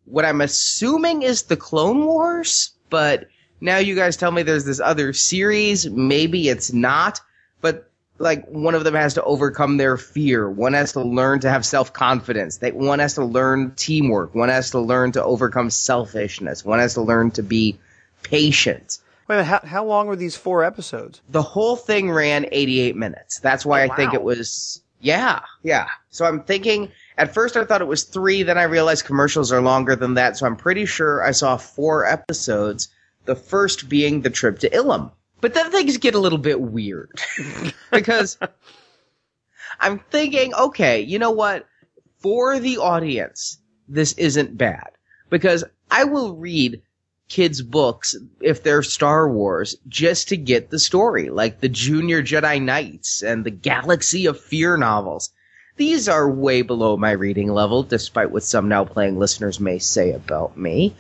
S4: what I'm assuming is the Clone Wars, but now you guys tell me there's this other series. Maybe it's not, but like one of them has to overcome their fear. One has to learn to have self confidence. One has to learn teamwork. One has to learn to overcome selfishness. One has to learn to be patient.
S2: Wait minute, how, how long were these four episodes?
S4: The whole thing ran 88 minutes. That's why
S2: Oh,
S4: I think
S2: oh,
S4: it was, yeah, yeah. So I'm thinking, at first I thought it was three, then I realized commercials are longer than that, so I'm pretty sure I saw four episodes, the first being the trip to Ilum. But then things get a little bit weird. because I'm thinking, okay, you know what? For the audience, this isn't bad. Because I will read kids' books if they're Star Wars just to get the story, like the Junior Jedi Knights and the Galaxy of Fear novels. These are way below my reading level, despite what some now playing listeners may say about me.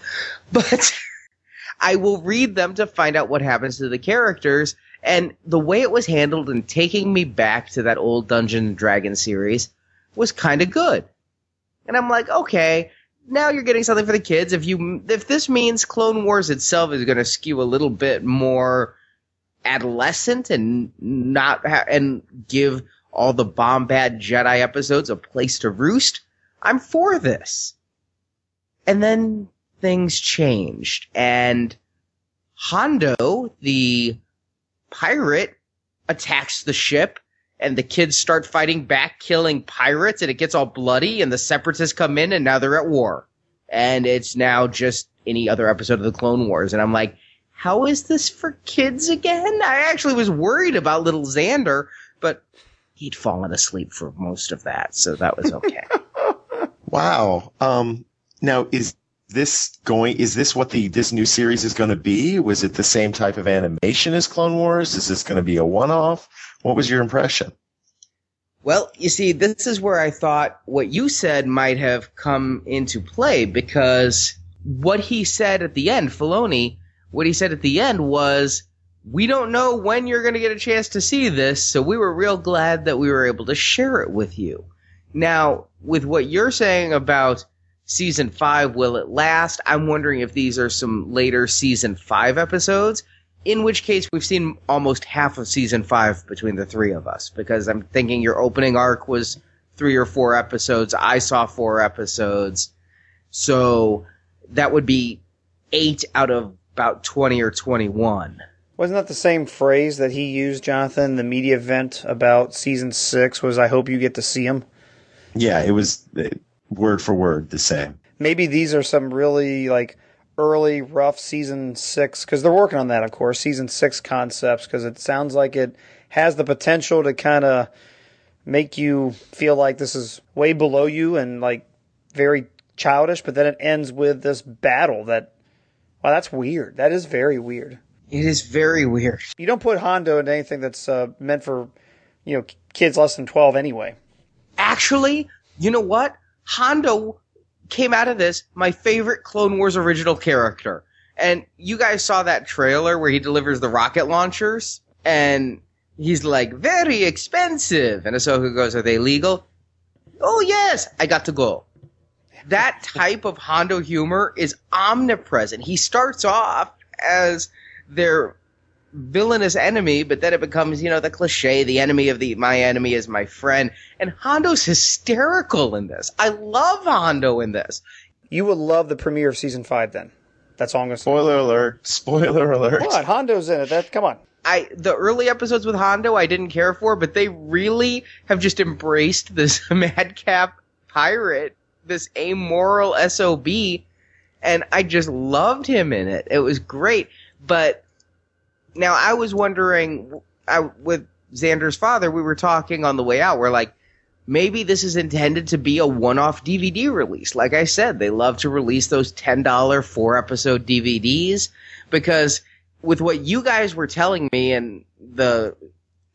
S4: But I will read them to find out what happens to the characters. And the way it was handled and taking me back to that old Dungeon and Dragon series was kind of good. And I'm like, okay, now you're getting something for the kids. If you, if this means Clone Wars itself is going to skew a little bit more adolescent and not, ha- and give all the Bombad Jedi episodes a place to roost, I'm for this. And then things changed and Hondo, the pirate, attacks the ship and the kids start fighting back, killing pirates, and it gets all bloody, and the separatists come in, and now they're at war. And it's now just any other episode of the Clone Wars. And I'm like, how is this for kids again? I actually was worried about little Xander, but he'd fallen asleep for most of that, so that was okay.
S3: Wow. Um, now is this going? Is this what the this new series is going to be? Was it the same type of animation as Clone Wars? Is this going to be a one-off? What was your impression?
S4: Well, you see, this is where I thought what you said might have come into play because what he said at the end, Filoni, what he said at the end was, we don't know when you're going to get a chance to see this, so we were real glad that we were able to share it with you. Now, with what you're saying about season five, will it last? I'm wondering if these are some later season five episodes in which case we've seen almost half of season five between the three of us because I'm thinking your opening arc was three or four episodes. I saw four episodes. So that would be eight out of about 20 or 21.
S2: Wasn't that the same phrase that he used, Jonathan? The media event about season six was, I hope you get to see him.
S3: Yeah, it was uh, word for word the same.
S2: Maybe these are some really like early rough season six because they're working on that, of course, season six concepts because it sounds like it has the potential to kind of make you feel like this is way below you and like very childish, but then it ends with this battle that, wow, that's weird. That is very weird.
S4: It is very weird.
S2: You don't put Hondo into anything that's uh, meant for, you know, kids less than 12 anyway.
S4: Actually, you know what? Hondo came out of this my favorite Clone Wars original character. And you guys saw that trailer where he delivers the rocket launchers and he's like, very expensive. And Ahsoka goes, are they legal? Oh yes, I got to go. That type of Hondo humor is omnipresent. He starts off as their villainous enemy, but then it becomes, you know, the cliche, the enemy of the, my enemy is my friend. And Hondo's hysterical in this. I love Hondo in this.
S2: You will love the premiere of season five then. That's all I'm going to say.
S3: Spoiler alert. Spoiler alert.
S2: Come on, Hondo's in it. That, come on.
S4: I, the early episodes with Hondo I didn't care for, but they really have just embraced this madcap pirate, this amoral SOB, and I just loved him in it. It was great. But now I was wondering, I, with Xander's father, we were talking on the way out. We're like, maybe this is intended to be a one-off DVD release. Like I said, they love to release those $10 four episode DVDs because with what you guys were telling me and the,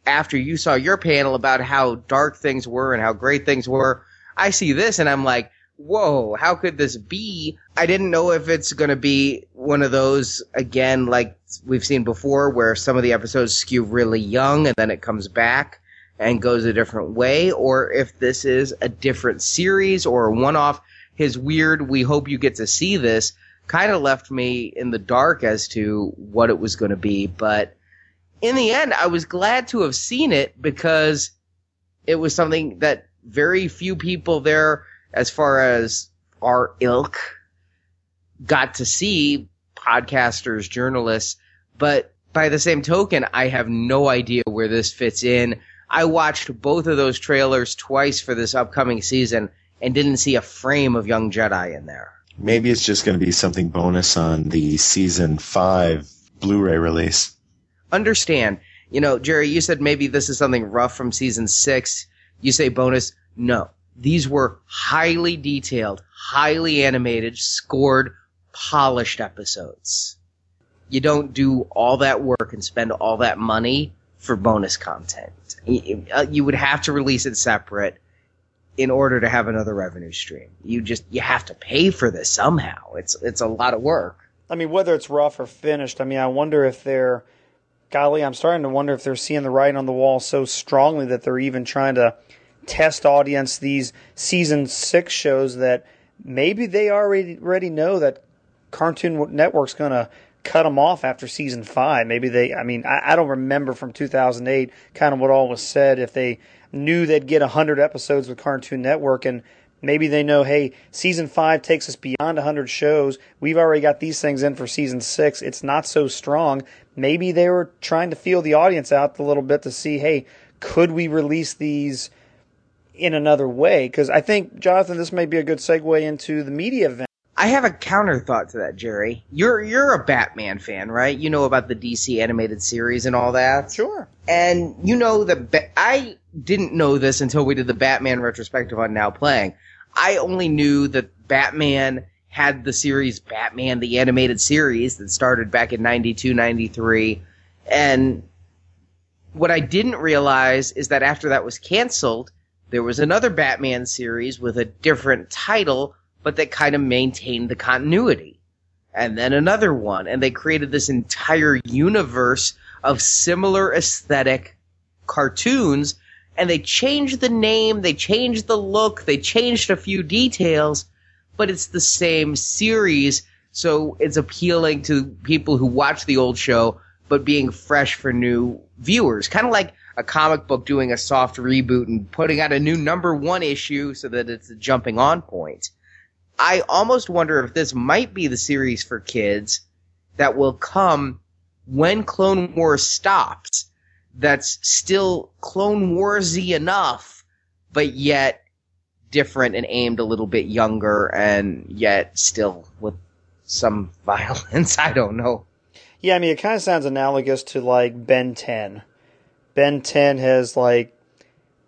S4: after you saw your panel about how dark things were and how great things were, I see this and I'm like, whoa, how could this be? I didn't know if it's going to be one of those again, like we've seen before, where some of the episodes skew really young and then it comes back and goes a different way, or if this is a different series or a one off. His weird, we hope you get to see this, kind of left me in the dark as to what it was going to be. But in the end, I was glad to have seen it because it was something that very few people there as far as our ilk got to see podcasters, journalists, but by the same token, I have no idea where this fits in. I watched both of those trailers twice for this upcoming season and didn't see a frame of Young Jedi in there.
S3: Maybe it's just going to be something bonus on the season five Blu-ray release.
S4: Understand, you know, Jerry, you said maybe this is something rough from season six. You say bonus. No, these were highly detailed, highly animated, scored, polished episodes. You don't do all that work and spend all that money for bonus content. Uh, you would have to release it separate. in order to have another revenue stream. You just you have to pay for this somehow. It's it's a lot of work.
S2: I mean, whether it's rough or finished, I mean, I wonder if they're, golly, I'm starting to wonder if they're seeing the writing on the wall so strongly that they're even trying to test audience these season six shows that maybe they already already know that Cartoon Network's going to cut them off after season five. Maybe they, I mean, I, I don't remember from 2008 kind of what all was said. If they knew they'd get 100 episodes with Cartoon Network and maybe they know, hey, season five takes us beyond 100 shows. We've already got these things in for season six. It's not so strong. Maybe they were trying to feel the audience out a little bit to see, hey, could we release these in another way? Because I think, Jonathan, this may be a good segue into the media event.
S4: I have a counter thought to that, Jerry. You're you're a Batman fan, right? You know about the DC animated series and all that.
S2: Sure.
S4: And you know that ba- I didn't know this until we did the Batman retrospective on Now Playing. I only knew that Batman had the series Batman the animated series that started back in 92 93 and what I didn't realize is that after that was canceled there was another Batman series with a different title but that kind of maintained the continuity. And then another one, and they created this entire universe of similar aesthetic cartoons, and they changed the name, they changed the look, they changed a few details, but it's the same series, so it's appealing to people who watch the old show, but being fresh for new viewers. Kind of like a comic book doing a soft reboot and putting out a new number one issue so that it's a jumping on point. I almost wonder if this might be the series for kids that will come when Clone Wars stops. That's still Clone Warsy enough, but yet different and aimed a little bit younger, and yet still with some violence. I don't know.
S2: Yeah, I mean, it kind of sounds analogous to like Ben 10. Ben 10 has like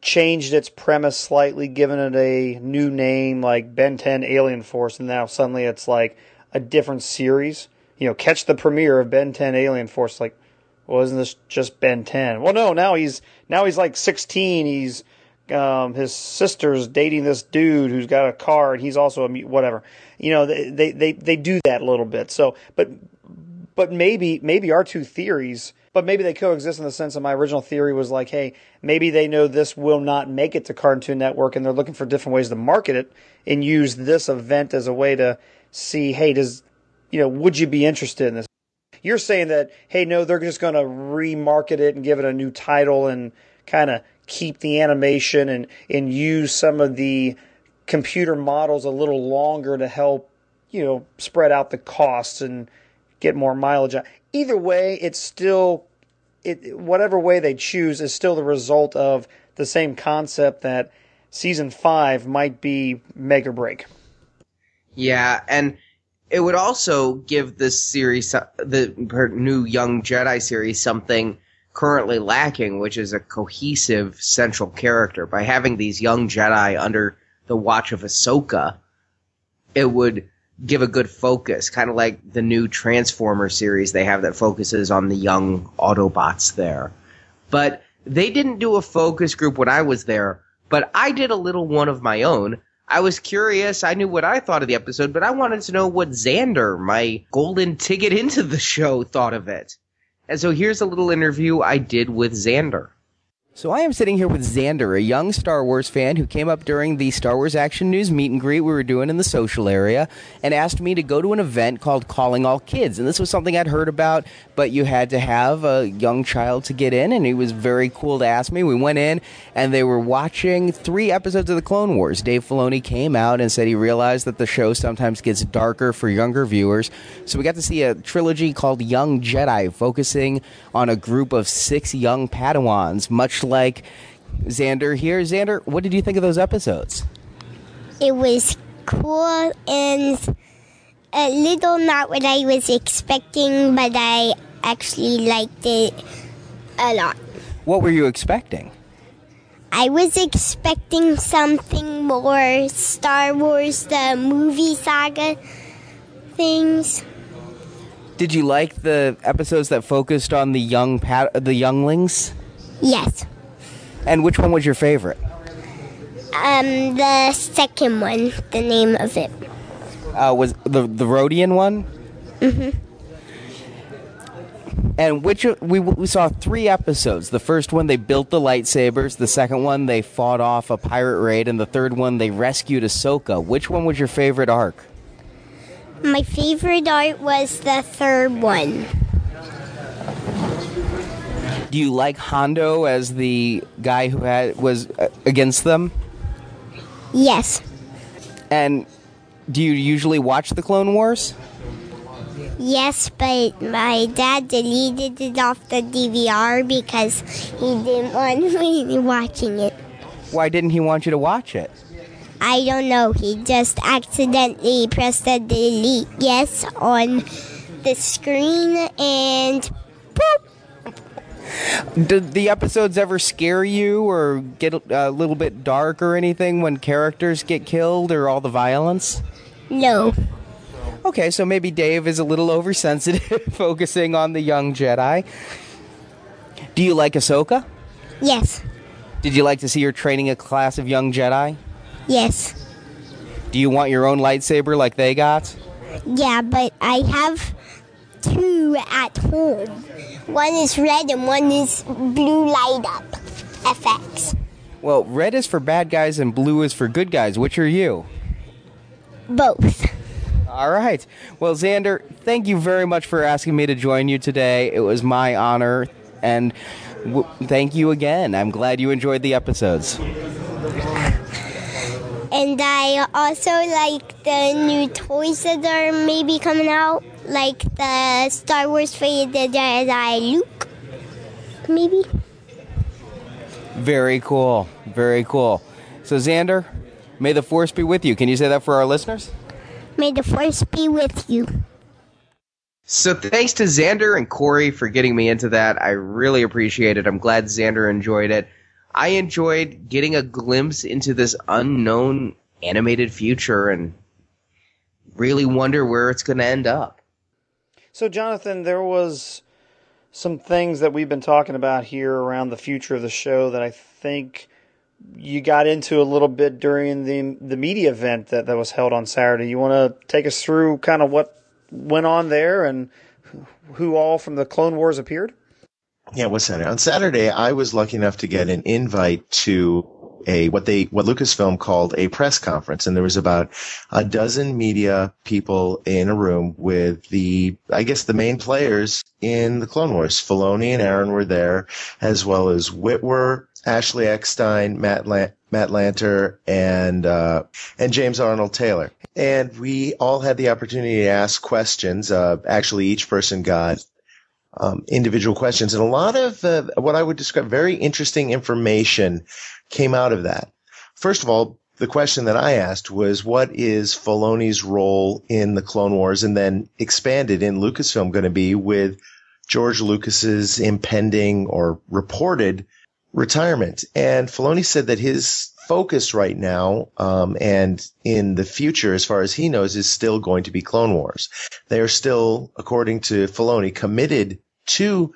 S2: changed its premise slightly, given it a new name like Ben 10 Alien Force, and now suddenly it's like a different series. You know, catch the premiere of Ben 10 Alien Force. Like, well, isn't this just Ben 10? Well, no, now he's now he's like 16. He's um, his sister's dating this dude who's got a car, and he's also a whatever. You know, they they they, they do that a little bit. So, but but maybe maybe our two theories but maybe they coexist in the sense that my original theory was like, hey, maybe they know this will not make it to Cartoon Network and they're looking for different ways to market it and use this event as a way to see, hey, does, you know, would you be interested in this? You're saying that, hey, no, they're just going to remarket it and give it a new title and kind of keep the animation and, and use some of the computer models a little longer to help, you know, spread out the costs and get more mileage. Either way, it's still it whatever way they choose is still the result of the same concept that season 5 might be or break.
S4: Yeah, and it would also give this series uh, the new Young Jedi series something currently lacking, which is a cohesive central character. By having these young Jedi under the watch of Ahsoka, it would give a good focus, kind of like the new Transformer series they have that focuses on the young Autobots there. But they didn't do a focus group when I was there, but I did a little one of my own. I was curious. I knew what I thought of the episode, but I wanted to know what Xander, my golden ticket into the show, thought of it. And so here's a little interview I did with Xander. So I am sitting here with Xander, a young Star Wars fan who came up during the Star Wars Action News meet and greet we were doing in the social area and asked me to go to an event called Calling All Kids. And this was something I'd heard about, but you had to have a young child to get in, and he was very cool to ask me. We went in, and they were watching three episodes of the Clone Wars. Dave Filoni came out and said he realized that the show sometimes gets darker for younger viewers. So we got to see a trilogy called Young Jedi, focusing on a group of six young Padawans, much like Xander here. Xander, what did you think of those episodes?
S5: It was cool and a little not what I was expecting, but I actually liked it a lot.
S4: What were you expecting?
S5: I was expecting something more Star Wars, the movie saga things.
S4: Did you like the episodes that focused on the young pat- the younglings?
S5: Yes.
S4: And which one was your favorite?
S5: Um, the second one, the name of it.
S4: Uh, was the the Rodian one? Mm-hmm. And which we we saw three episodes. The first one they built the lightsabers. The second one they fought off a pirate raid, and the third one they rescued Ahsoka. Which one was your favorite arc?
S5: My favorite arc was the third one.
S4: Do you like Hondo as the guy who had was uh, against them?
S5: Yes.
S4: And do you usually watch the Clone Wars?
S5: Yes, but my dad deleted it off the DVR because he didn't want me watching it.
S4: Why didn't he want you to watch it?
S5: I don't know. He just accidentally pressed the delete yes on the screen and boop.
S4: Did the episodes ever scare you or get a little bit dark or anything when characters get killed or all the violence?
S5: No.
S4: Okay, so maybe Dave is a little oversensitive, focusing on the young Jedi. Do you like Ahsoka?
S5: Yes.
S4: Did you like to see her training a class of young Jedi?
S5: Yes.
S4: Do you want your own lightsaber like they got?
S5: Yeah, but I have two at home. One is red and one is blue light up. FX.
S4: Well, red is for bad guys and blue is for good guys. Which are you?
S5: Both.
S4: All right. Well, Xander, thank you very much for asking me to join you today. It was my honor. And w- thank you again. I'm glad you enjoyed the episodes.
S5: And I also like the new toys that are maybe coming out, like the Star Wars Fate the Jedi Luke. Maybe.
S4: Very cool. Very cool. So, Xander, may the force be with you. Can you say that for our listeners?
S5: May the Force be with you.
S4: So, thanks to Xander and Corey for getting me into that. I really appreciate it. I'm glad Xander enjoyed it. I enjoyed getting a glimpse into this unknown animated future and really wonder where it's going to end up.
S2: So, Jonathan, there was some things that we've been talking about here around the future of the show that I think you got into a little bit during the the media event that, that was held on Saturday. You want to take us through kind of what went on there and who all from the Clone Wars appeared?
S3: Yeah, what's Saturday? On Saturday, I was lucky enough to get an invite to a what they what Lucasfilm called a press conference, and there was about a dozen media people in a room with the I guess the main players in the Clone Wars. Filoni and Aron were there, as well as Witwer, Ashley Eckstein, Matt Lan- Matt Lanter, and uh, and James Arnold Taylor. And we all had the opportunity to ask questions. Uh, actually, each person got um, individual questions, and a lot of uh, what I would describe very interesting information came out of that. First of all, the question that I asked was, what is Filoni's role in the Clone Wars, and then expanded in Lucasfilm going to be with George Lucas's impending or reported retirement? And Filoni said that his focus right now um, and in the future, as far as he knows, is still going to be Clone Wars. They are still, according to Filoni, committed to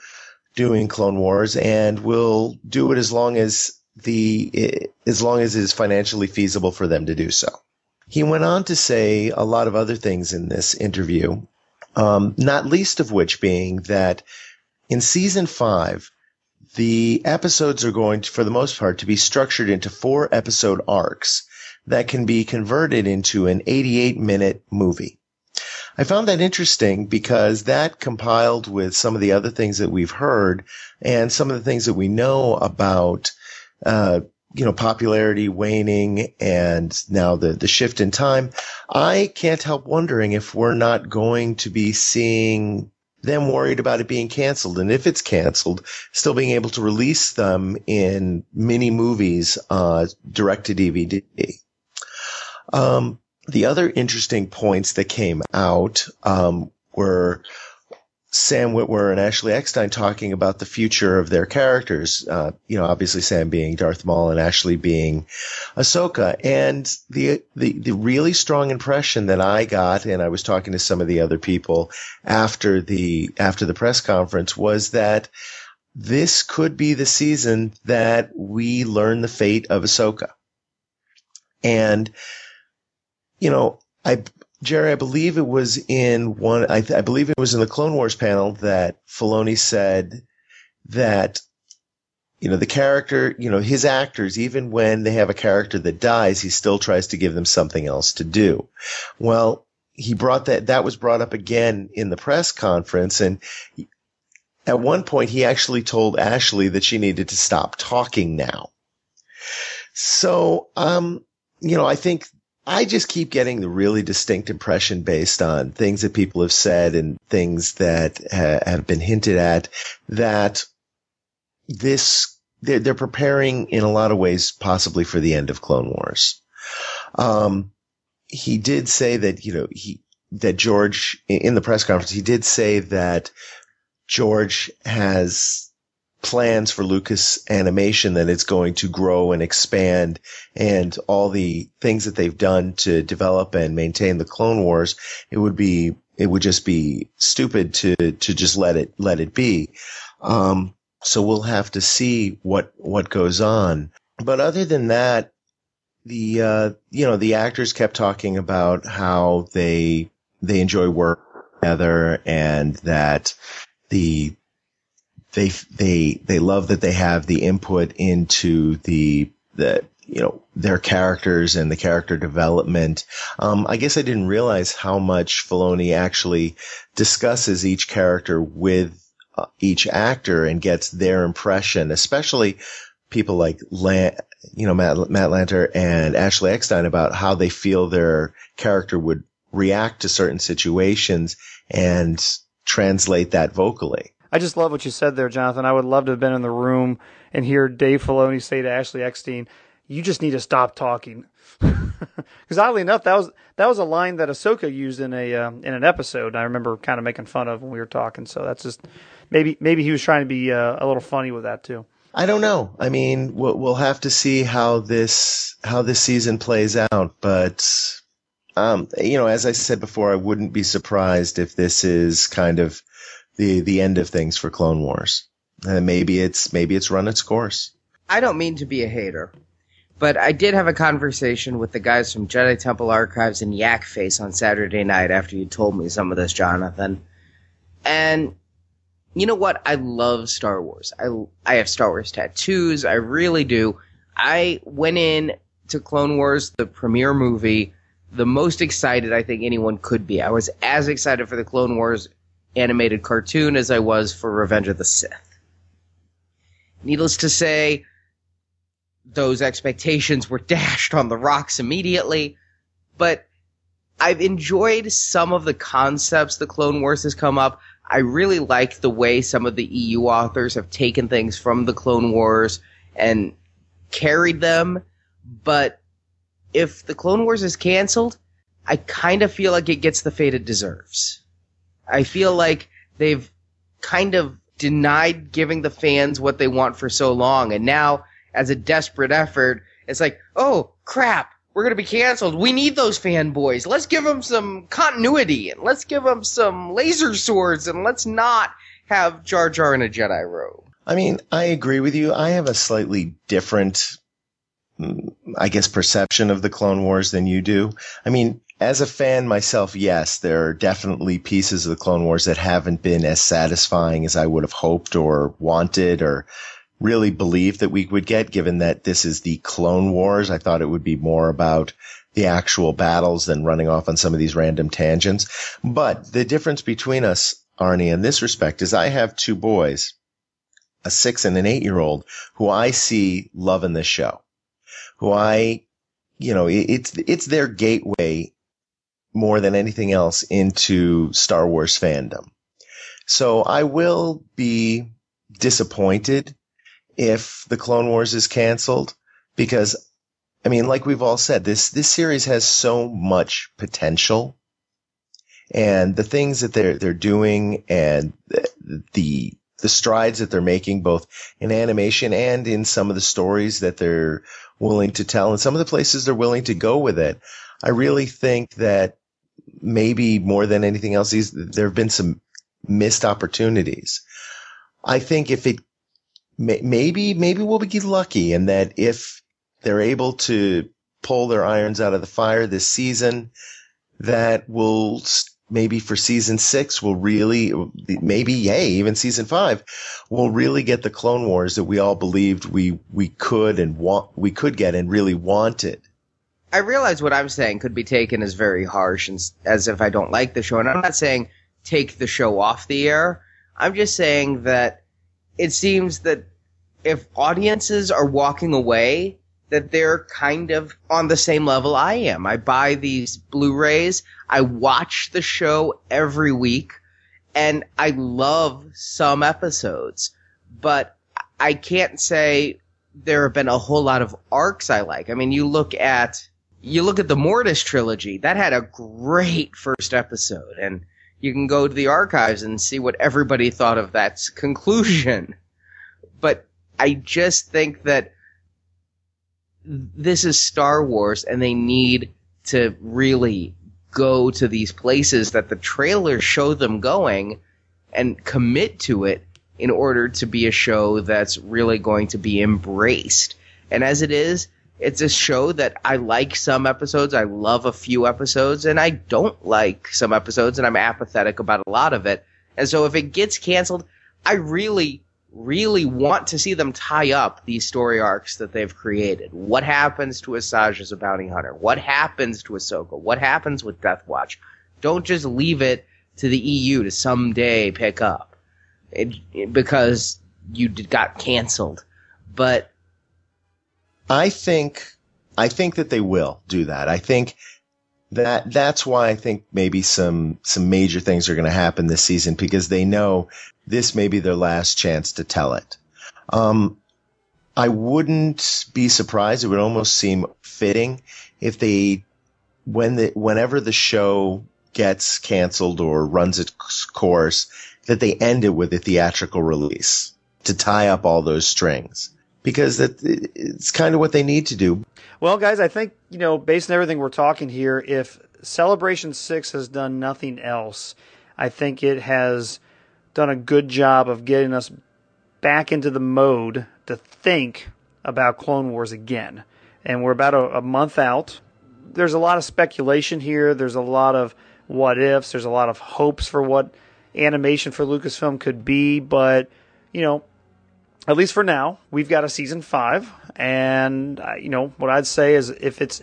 S3: doing Clone Wars and will do it as long as the as long as it is financially feasible for them to do so. He went on to say a lot of other things in this interview, um, not least of which being that in season five, the episodes are going to, for the most part, to be structured into four episode arcs that can be converted into an 88 minute movie. I found that interesting because that compiled with some of the other things that we've heard and some of the things that we know about, uh, you know, popularity waning and now the, the shift in time. I can't help wondering if we're not going to be seeing them worried about it being canceled. And if it's canceled, still being able to release them in mini movies, uh, direct to DVD. Um, the other interesting points that came out, um, were Sam Witwer and Ashley Eckstein talking about the future of their characters. Uh, you know, obviously Sam being Darth Maul and Ashley being Ahsoka. And the, the, the really strong impression that I got, and I was talking to some of the other people after the, after the press conference was that this could be the season that we learn the fate of Ahsoka. And, you know, I, Jerry, I believe it was in one, I, I believe it was in the Clone Wars panel that Filoni said that you know, the character, you know, his actors, even when they have a character that dies, he still tries to give them something else to do. Well, he brought that, that was brought up again in the press conference. And at one point, he actually told Ashley that she needed to stop talking now. So, um, you know, I think I just keep getting the really distinct impression based on things that people have said and things that ha- have been hinted at that this they're, they're preparing in a lot of ways possibly for the end of Clone Wars. Um, he did say that, you know, he, that George in the press conference, he did say that George has plans for Lucas animation that it's going to grow and expand and all the things that they've done to develop and maintain the Clone Wars. It would be, it would just be stupid to, to just let it, let it be. Um, so we'll have to see what, what goes on. But other than that, the, uh, you know, the actors kept talking about how they, they enjoy work together and that the, they, they, they love that they have the input into the, the, you know, their characters and the character development. Um, I guess I didn't realize how much Filoni actually discusses each character with uh, each actor and gets their impression, especially people like Lan- you know Matt, Matt Lanter and Ashley Eckstein about how they feel their character would react to certain situations and translate that vocally.
S2: I just love what you said there, Jonathan. I would love to have been in the room and hear Dave Filoni say to Ashley Eckstein, "You just need to stop talking." Because oddly enough, that was that was a line that Ahsoka used in a um, in an episode. I remember kind of making fun of when we were talking. So that's just maybe maybe he was trying to be uh, a little funny with that too.
S3: I don't know. I mean, we'll, we'll have to see how this how this season plays out. But um, you know, as I said before, I wouldn't be surprised if this is kind of the the end of things for Clone Wars. And maybe it's maybe it's run its course.
S4: I don't mean to be a hater, but I did have a conversation with the guys from Jedi Temple Archives and Yak Face on Saturday night after you told me some of this, Jonathan. And you know what? I love Star Wars. I I have Star Wars tattoos. I really do. I went in to Clone Wars, the premiere movie, the most excited I think anyone could be. I was as excited for the Clone Wars animated cartoon as I was for Revenge of the Sith. Needless to say, those expectations were dashed on the rocks immediately, but I've enjoyed some of the concepts the Clone Wars has come up. I really like the way some of the EU authors have taken things from the Clone Wars and carried them. But if the Clone Wars is canceled, I kind of feel like it gets the fate it deserves. I feel like they've kind of denied giving the fans what they want for so long. And now, as a desperate effort, it's like, oh crap, we're going to be canceled. We need those fanboys. Let's give them some continuity and let's give them some laser swords and let's not have Jar Jar in a Jedi robe.
S3: I mean, I agree with you. I have a slightly different, I guess, perception of the Clone Wars than you do. I mean, as a fan myself, yes, there are definitely pieces of the Clone Wars that haven't been as satisfying as I would have hoped or wanted or really believed that we would get, given that this is the Clone Wars. I thought it would be more about the actual battles than running off on some of these random tangents. But the difference between us, Arnie, in this respect is I have two boys, a six and an eight year old, who I see loving this show, who I, you know, it's, it's their gateway more than anything else into Star Wars fandom. So I will be disappointed if the Clone Wars is canceled because I mean, like we've all said, this, this series has so much potential and the things that they're, they're doing and the, the, strides that they're making both in animation and in some of the stories that they're willing to tell and some of the places they're willing to go with it. I really think that maybe more than anything else, these, there have been some missed opportunities. I think if it maybe maybe we'll be lucky in that if they're able to pull their irons out of the fire this season that will maybe for season six will really, maybe, yay, even season five will really get the Clone Wars that we all believed we, we could and want, we could get and really wanted.
S4: I realize what I'm saying could be taken as very harsh and as if I don't like the show. And I'm not saying take the show off the air. I'm just saying that it seems that if audiences are walking away that they're kind of on the same level I am. I buy these Blu-rays. I watch the show every week and I love some episodes, but I can't say there have been a whole lot of arcs I like. I mean, you look at, you look at the Mortis trilogy. That had a great first episode and you can go to the archives and see what everybody thought of that conclusion. But I just think that this is Star Wars and they need to really go to these places that the trailers show them going and commit to it in order to be a show that's really going to be embraced. And as it is, it's a show that I like some episodes, I love a few episodes, and I don't like some episodes, and I'm apathetic about a lot of it. And so if it gets canceled, I really really want to see them tie up these story arcs that they've created. What happens to Asajj as a bounty hunter? What happens to Ahsoka? What happens with Death Watch? Don't just leave it to the EU to someday pick up it, it, because you got canceled. But
S3: I think I think that they will do that. I think that that's why I think maybe some some major things are going to happen this season because they know this may be their last chance to tell it. Um, I wouldn't be surprised. It would almost seem fitting if they, when the, whenever the show gets canceled or runs its course, that they end it with a theatrical release to tie up all those strings because that it's kind of what they need to do.
S2: Well, guys, I think you know, based on everything we're talking here, if Celebration Six has done nothing else, I think it has done a good job of getting us back into the mode to think about Clone Wars again. And we're about a, a month out. There's a lot of speculation here. There's a lot of what ifs. There's a lot of hopes for what animation for Lucasfilm could be. But, you know, at least for now, we've got a season five. And, uh, you know, what I'd say is if it's,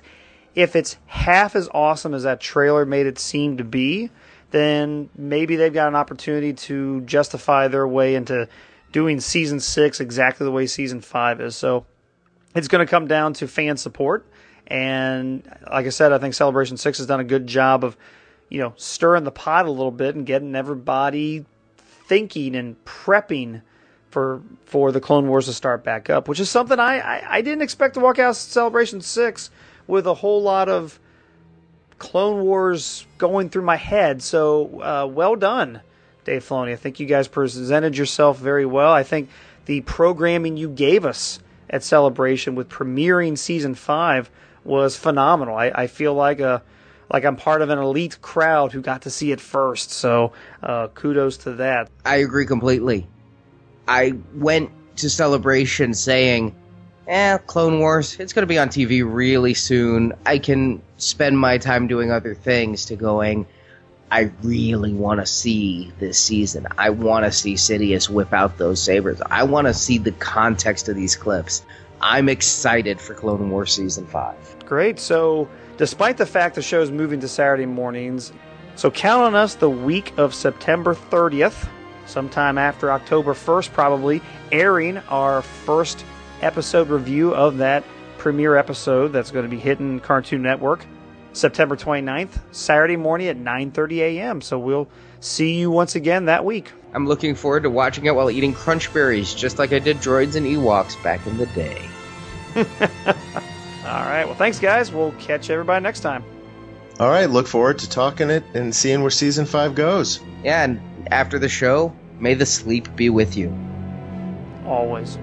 S2: if it's half as awesome as that trailer made it seem to be, then maybe they've got an opportunity to justify their way into doing season six exactly the way season five is. So it's going to come down to fan support. And like I said, I think Celebration Six has done a good job of, you know, stirring the pot a little bit and getting everybody thinking and prepping for for the Clone Wars to start back up, which is something I, I, I didn't expect to walk out of Celebration Six with a whole lot of Clone Wars going through my head. So uh, well done, Dave Filoni. I think you guys presented yourself very well. I think the programming you gave us at Celebration with premiering season five was phenomenal. I, I feel like a like I'm part of an elite crowd who got to see it first. So uh, kudos to that.
S4: I agree completely. I went to Celebration saying eh, Clone Wars, it's going to be on TV really soon. I can spend my time doing other things to going, I really want to see this season. I want to see Sidious whip out those sabers. I want to see the context of these clips. I'm excited for Clone Wars Season 5.
S2: Great. So, despite the fact the show is moving to Saturday mornings, so count on us the week of September 30th, sometime after October 1st, probably, airing our first episode review of that premiere episode that's going to be hitting Cartoon Network September 29th, Saturday morning at 9:30 a.m. So we'll see you once again that week.
S4: I'm looking forward to watching it while eating crunch berries, just like I did droids and Ewoks back in the day.
S2: All right. Well, thanks, guys. We'll catch everybody next time.
S3: All right. Look forward to talking it and seeing where season five goes.
S4: Yeah, and after the show, may the sleep be with you.
S2: Always.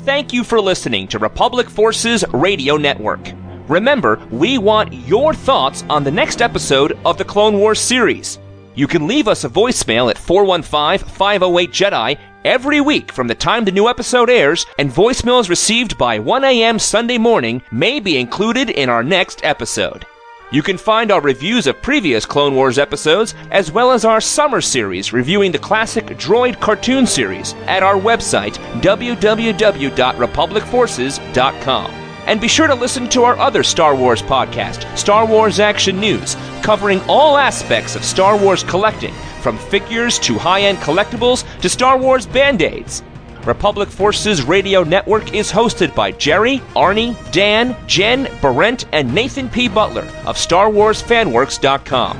S1: Thank you for listening to Republic Forces Radio Network. Remember, we want your thoughts on the next episode of the Clone Wars series. You can leave us a voicemail at 415 508 Jedi every week from the time the new episode airs, and voicemails received by 1 a.m. Sunday morning may be included in our next episode. You can find our reviews of previous Clone Wars episodes, as well as our summer series reviewing the classic Droid cartoon series, at our website, www.republicforces.com. And be sure to listen to our other Star Wars podcast, Star Wars Action News, covering all aspects of Star Wars collecting, from figures to high end collectibles to Star Wars band aids. Republic Forces Radio Network is hosted by Jerry, Arnie, Dan, Jen, Brent, and Nathan P. Butler of StarWarsFanWorks.com.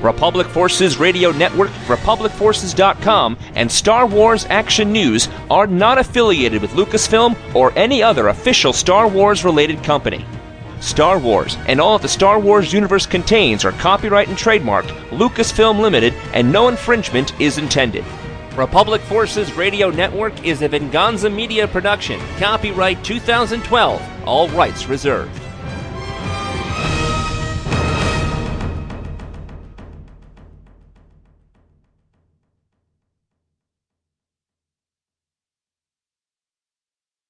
S1: Republic Forces Radio Network, RepublicForces.com, and Star Wars Action News are not affiliated with Lucasfilm or any other official Star Wars related company. Star Wars and all that the Star Wars universe contains are copyright and trademarked Lucasfilm Limited, and no infringement is intended. Republic Forces Radio Network is a Venganza Media production. Copyright 2012. All rights reserved.